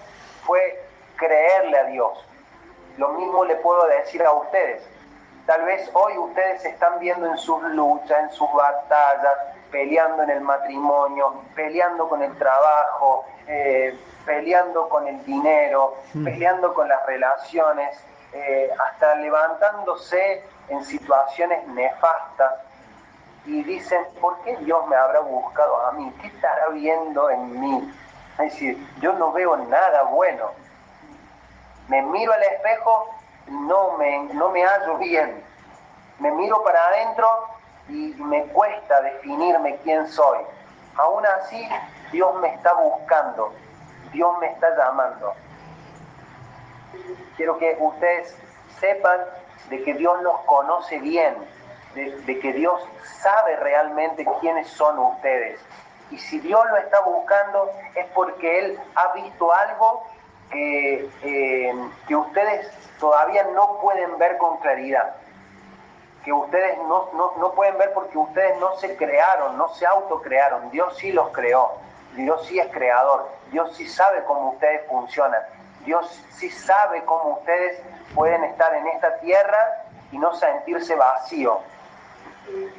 fue creerle a Dios. Lo mismo le puedo decir a ustedes. Tal vez hoy ustedes están viendo en sus luchas, en sus batallas, peleando en el matrimonio, peleando con el trabajo, eh, peleando con el dinero, mm. peleando con las relaciones, eh, hasta levantándose en situaciones nefastas y dicen, ¿por qué Dios me habrá buscado a mí? ¿Qué estará viendo en mí? Es decir, yo no veo nada bueno. Me miro al espejo no me, no me hallo bien. Me miro para adentro y me cuesta definirme quién soy. Aún así, Dios me está buscando, Dios me está llamando. Quiero que ustedes sepan de que Dios los conoce bien, de, que Dios sabe realmente quiénes son ustedes. Y si Dios lo está buscando es porque Él ha visto algo que, eh, que ustedes todavía no pueden ver con claridad que ustedes no, no, pueden ver porque ustedes no se crearon, no se autocrearon. Dios sí los creó. Dios sí es creador. Dios sí sabe cómo ustedes funcionan. Dios sí sabe cómo ustedes pueden estar en esta tierra y no sentirse vacío.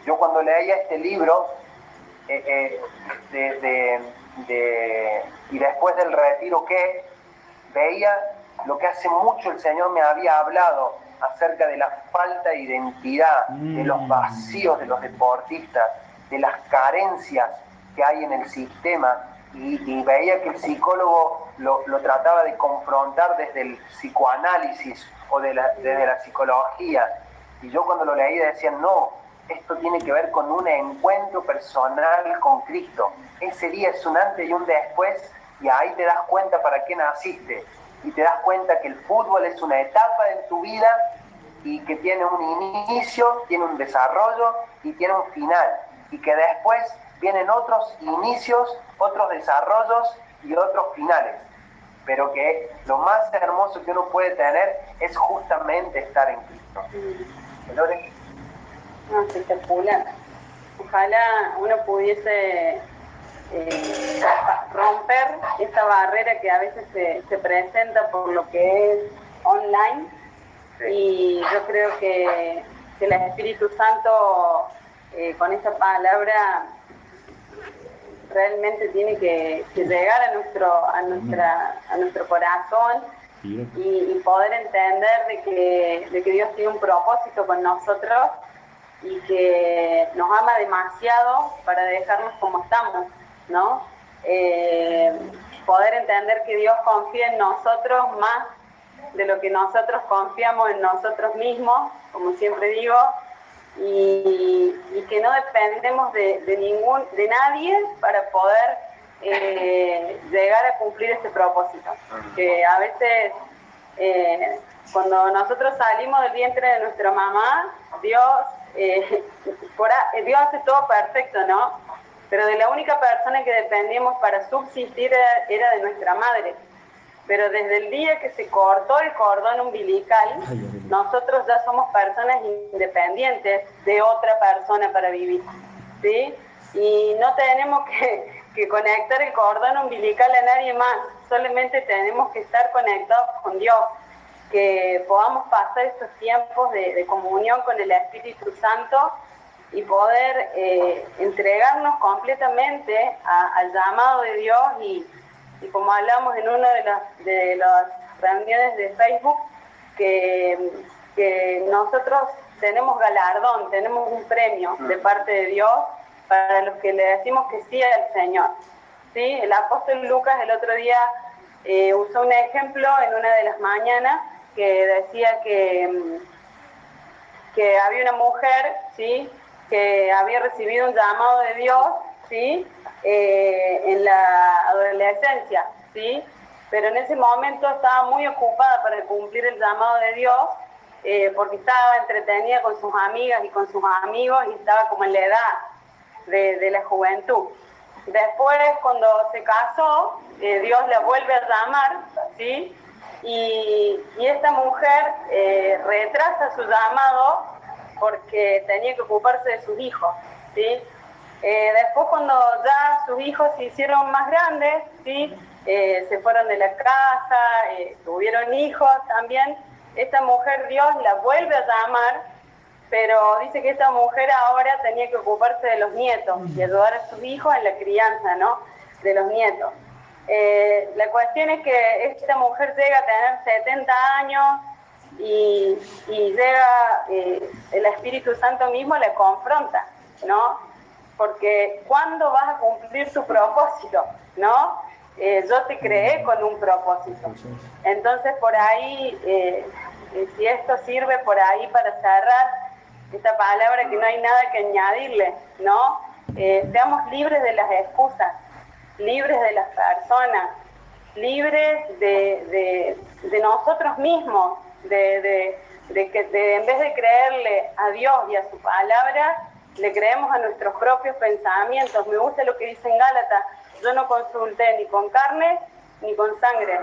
Yo cuando leía este libro, eh, eh, de, y después del retiro que veía lo que hace mucho el Señor me había hablado acerca de la falta de identidad, de los mm. vacíos de los deportistas, de las carencias que hay en el sistema y, veía que el psicólogo lo, trataba de confrontar desde el psicoanálisis o de la, desde la psicología. Y yo cuando lo leía decía, no, esto tiene que ver con un encuentro personal con Cristo. Ese día es un antes y un después y ahí te das cuenta para qué naciste y te das cuenta que el fútbol es una etapa en tu vida y que tiene un inicio, tiene un desarrollo y tiene un final. Y que después vienen otros inicios, otros desarrollos y otros finales. Pero que lo más hermoso que uno puede tener es justamente estar en Cristo. Ojalá uno pudiese eh, romper esta barrera que a veces se, presenta por lo que es online. Y yo creo que, el Espíritu Santo eh, con esta palabra realmente tiene que, llegar a nuestro, a nuestra, a nuestro corazón y, poder entender de que, de que Dios tiene un propósito con nosotros y que nos ama demasiado para dejarnos como estamos. ¿No? Eh, poder entender que Dios confía en nosotros más de lo que nosotros confiamos en nosotros mismos, como siempre digo, y, que no dependemos de, ningún, de nadie para poder eh, llegar a cumplir este propósito. Que a veces eh, cuando nosotros salimos del vientre de nuestra mamá, Dios, Dios hace todo perfecto, ¿no? Pero de la única persona que dependíamos para subsistir era, de nuestra madre. Pero desde el día que se cortó el cordón umbilical, nosotros ya somos personas independientes de otra persona para vivir. ¿sí? Y no tenemos que, que conectar el cordón umbilical a nadie más, solamente tenemos que estar conectados con Dios, que podamos pasar estos tiempos de, de comunión con el Espíritu Santo y poder eh, entregarnos completamente al llamado de Dios y, como hablamos en una de las, de las reuniones de Facebook, que, que nosotros tenemos galardón, tenemos un premio de parte de Dios para los que le decimos que sí al Señor. ¿Sí? El apóstol Lucas el otro día eh, usó un ejemplo en una de las mañanas que decía que, que había una mujer, ¿sí? Que había recibido un llamado de Dios, ¿sí? Eh, en la adolescencia, ¿sí? Pero en ese momento estaba muy ocupada para cumplir el llamado de Dios, eh, porque estaba entretenida con sus amigas y con sus amigos y estaba como en la edad de, la juventud. Después, cuando se casó, eh, Dios la vuelve a llamar, ¿sí? Y, y esta mujer retrasa su llamado porque tenía que ocuparse de sus hijos, ¿sí? Eh, después cuando ya sus hijos se hicieron más grandes, ¿sí? Eh, se fueron de la casa, eh, tuvieron hijos también, esta mujer Dios la vuelve a llamar, pero dice que esta mujer ahora tenía que ocuparse de los nietos y ayudar a sus hijos en la crianza, ¿no? De los nietos. la cuestión es que esta mujer llega a tener 70 años, y, llega eh, el Espíritu Santo mismo le confronta, ¿no? Porque ¿cuándo vas a cumplir tu propósito? ¿No? eh, yo te creé con un propósito. Entonces por ahí, eh, si esto sirve por ahí para cerrar esta palabra que no hay nada que añadirle, ¿no? seamos libres de las excusas, libres de las personas, libres de, nosotros mismos, de, que en vez de creerle a Dios y a su palabra, le creemos a nuestros propios pensamientos. Me gusta lo que dice en Gálatas, yo no consulté ni con carne ni con sangre.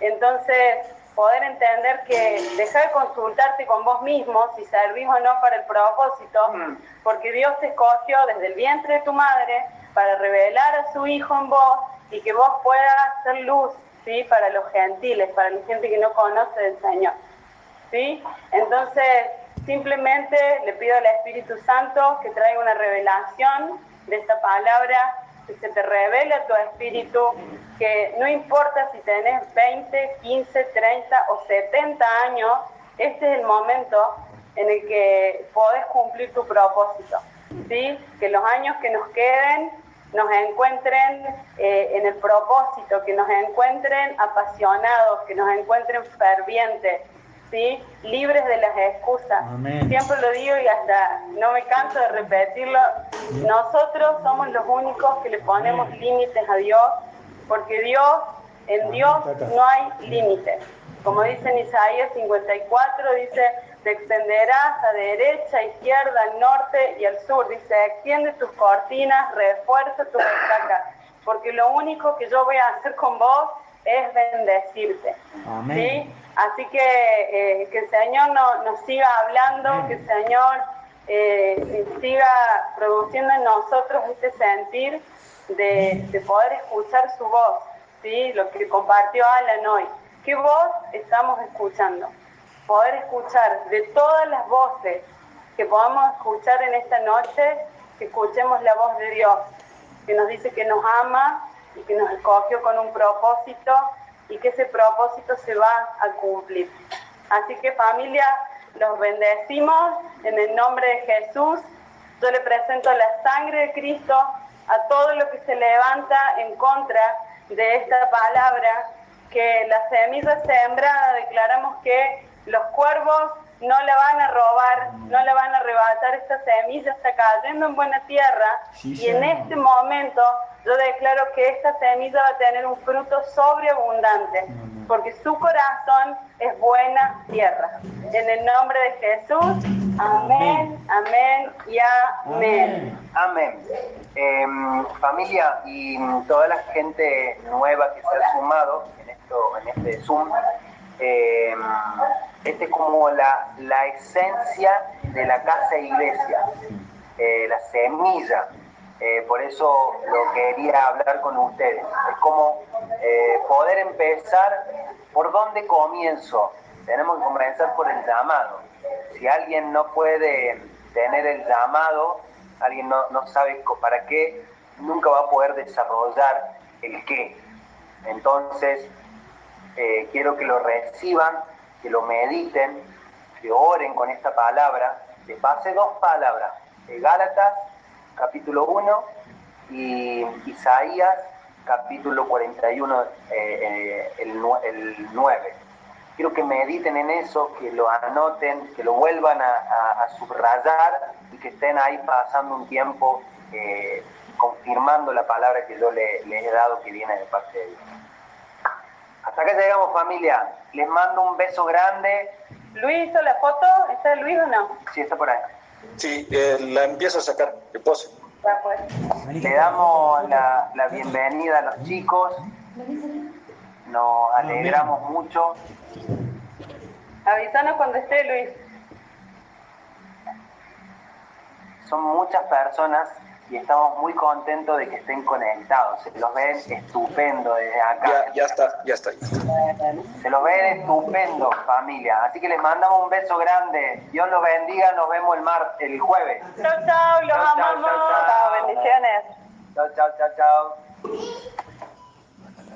Entonces, poder entender que dejar de consultarte con vos mismo si servís o no para el propósito, porque Dios te escogió desde el vientre de tu madre para revelar a su Hijo en vos y que vos puedas ser luz ¿sí? para los gentiles, para la gente que no conoce del Señor. ¿Sí? Entonces, simplemente le pido al Espíritu Santo que traiga una revelación de esta palabra, que se te revele a tu espíritu, que no importa si tenés 20, 15, 30 o 70 años, este es el momento en el que podés cumplir tu propósito. ¿sí? Que los años que nos queden nos encuentren eh, en el propósito, que nos encuentren apasionados, que nos encuentren fervientes, ¿sí? libres de las excusas. Siempre lo digo y hasta no me canso de repetirlo, nosotros somos los únicos que le ponemos límites a Dios, porque Dios, en Dios no hay límites. Como dice en Isaías 54, dice, te extenderás a derecha, izquierda, al norte y al sur. Dice, extiende tus cortinas, refuerza tus estacas, porque lo único que yo voy a hacer con vos es bendecirte. ¿sí? Así que eh, que el Señor nos siga hablando, que el Señor eh, siga produciendo en nosotros este sentir de, poder escuchar su voz, ¿sí? lo que compartió Alan hoy. ¿Qué voz estamos escuchando? Poder escuchar de todas las voces que podamos escuchar en esta noche, que escuchemos la voz de Dios, que nos dice que nos ama y que nos escogió con un propósito y que ese propósito se va a cumplir. Así que familia, los bendecimos en el nombre de Jesús. Yo le presento la sangre de Cristo a todo lo que se levanta en contra de esta palabra, que la semilla sembrada declaramos que los cuervos no le van a robar, no le van a arrebatar esta semilla, está cayendo en buena tierra y en este momento yo declaro que esta semilla va a tener un fruto sobreabundante, porque su corazón es buena tierra. En el nombre de Jesús, amén, amén y amén. Amén. Em, familia y toda la gente nueva que se ha sumado en, esto, en este Zoom, eh, es como la, la, esencia de la casa iglesia, eh, la semilla. Eh, por eso lo quería hablar con ustedes. Es como eh, poder empezar por dónde comienzo. Tenemos que comenzar por el llamado. Si alguien no puede tener el llamado, alguien no, no sabe para qué, nunca va a poder desarrollar el qué. Entonces, eh, quiero que lo reciban, que lo mediten, que oren con esta palabra. Les pase dos palabras, de Gálatas capítulo 1 y Isaías capítulo 41, eh, eh, el, el 9. Quiero que mediten en eso, que lo anoten, que lo vuelvan a, subrayar y que estén ahí pasando un tiempo confirmando la palabra que yo les he dado que viene de parte de Dios. Hasta acá llegamos familia. Les mando un beso grande. Luis hizo la foto. ¿Está Luis o no? Sí, está por ahí. Sí, eh, la empiezo a sacar. Que pose. Pues. Le damos la, la bienvenida a los chicos. Nos alegramos mucho. Avisanos cuando esté Luis. Son muchas personas y estamos muy contentos de que estén conectados. Se los ven estupendo desde acá. Ya, está, ya está, Se los ven estupendo, familia. Así que les mandamos un beso grande. Dios los bendiga. Nos vemos el mar, el jueves. Chao, chao. Los amamos. Chao, bendiciones. Chao, chao, chao, chao.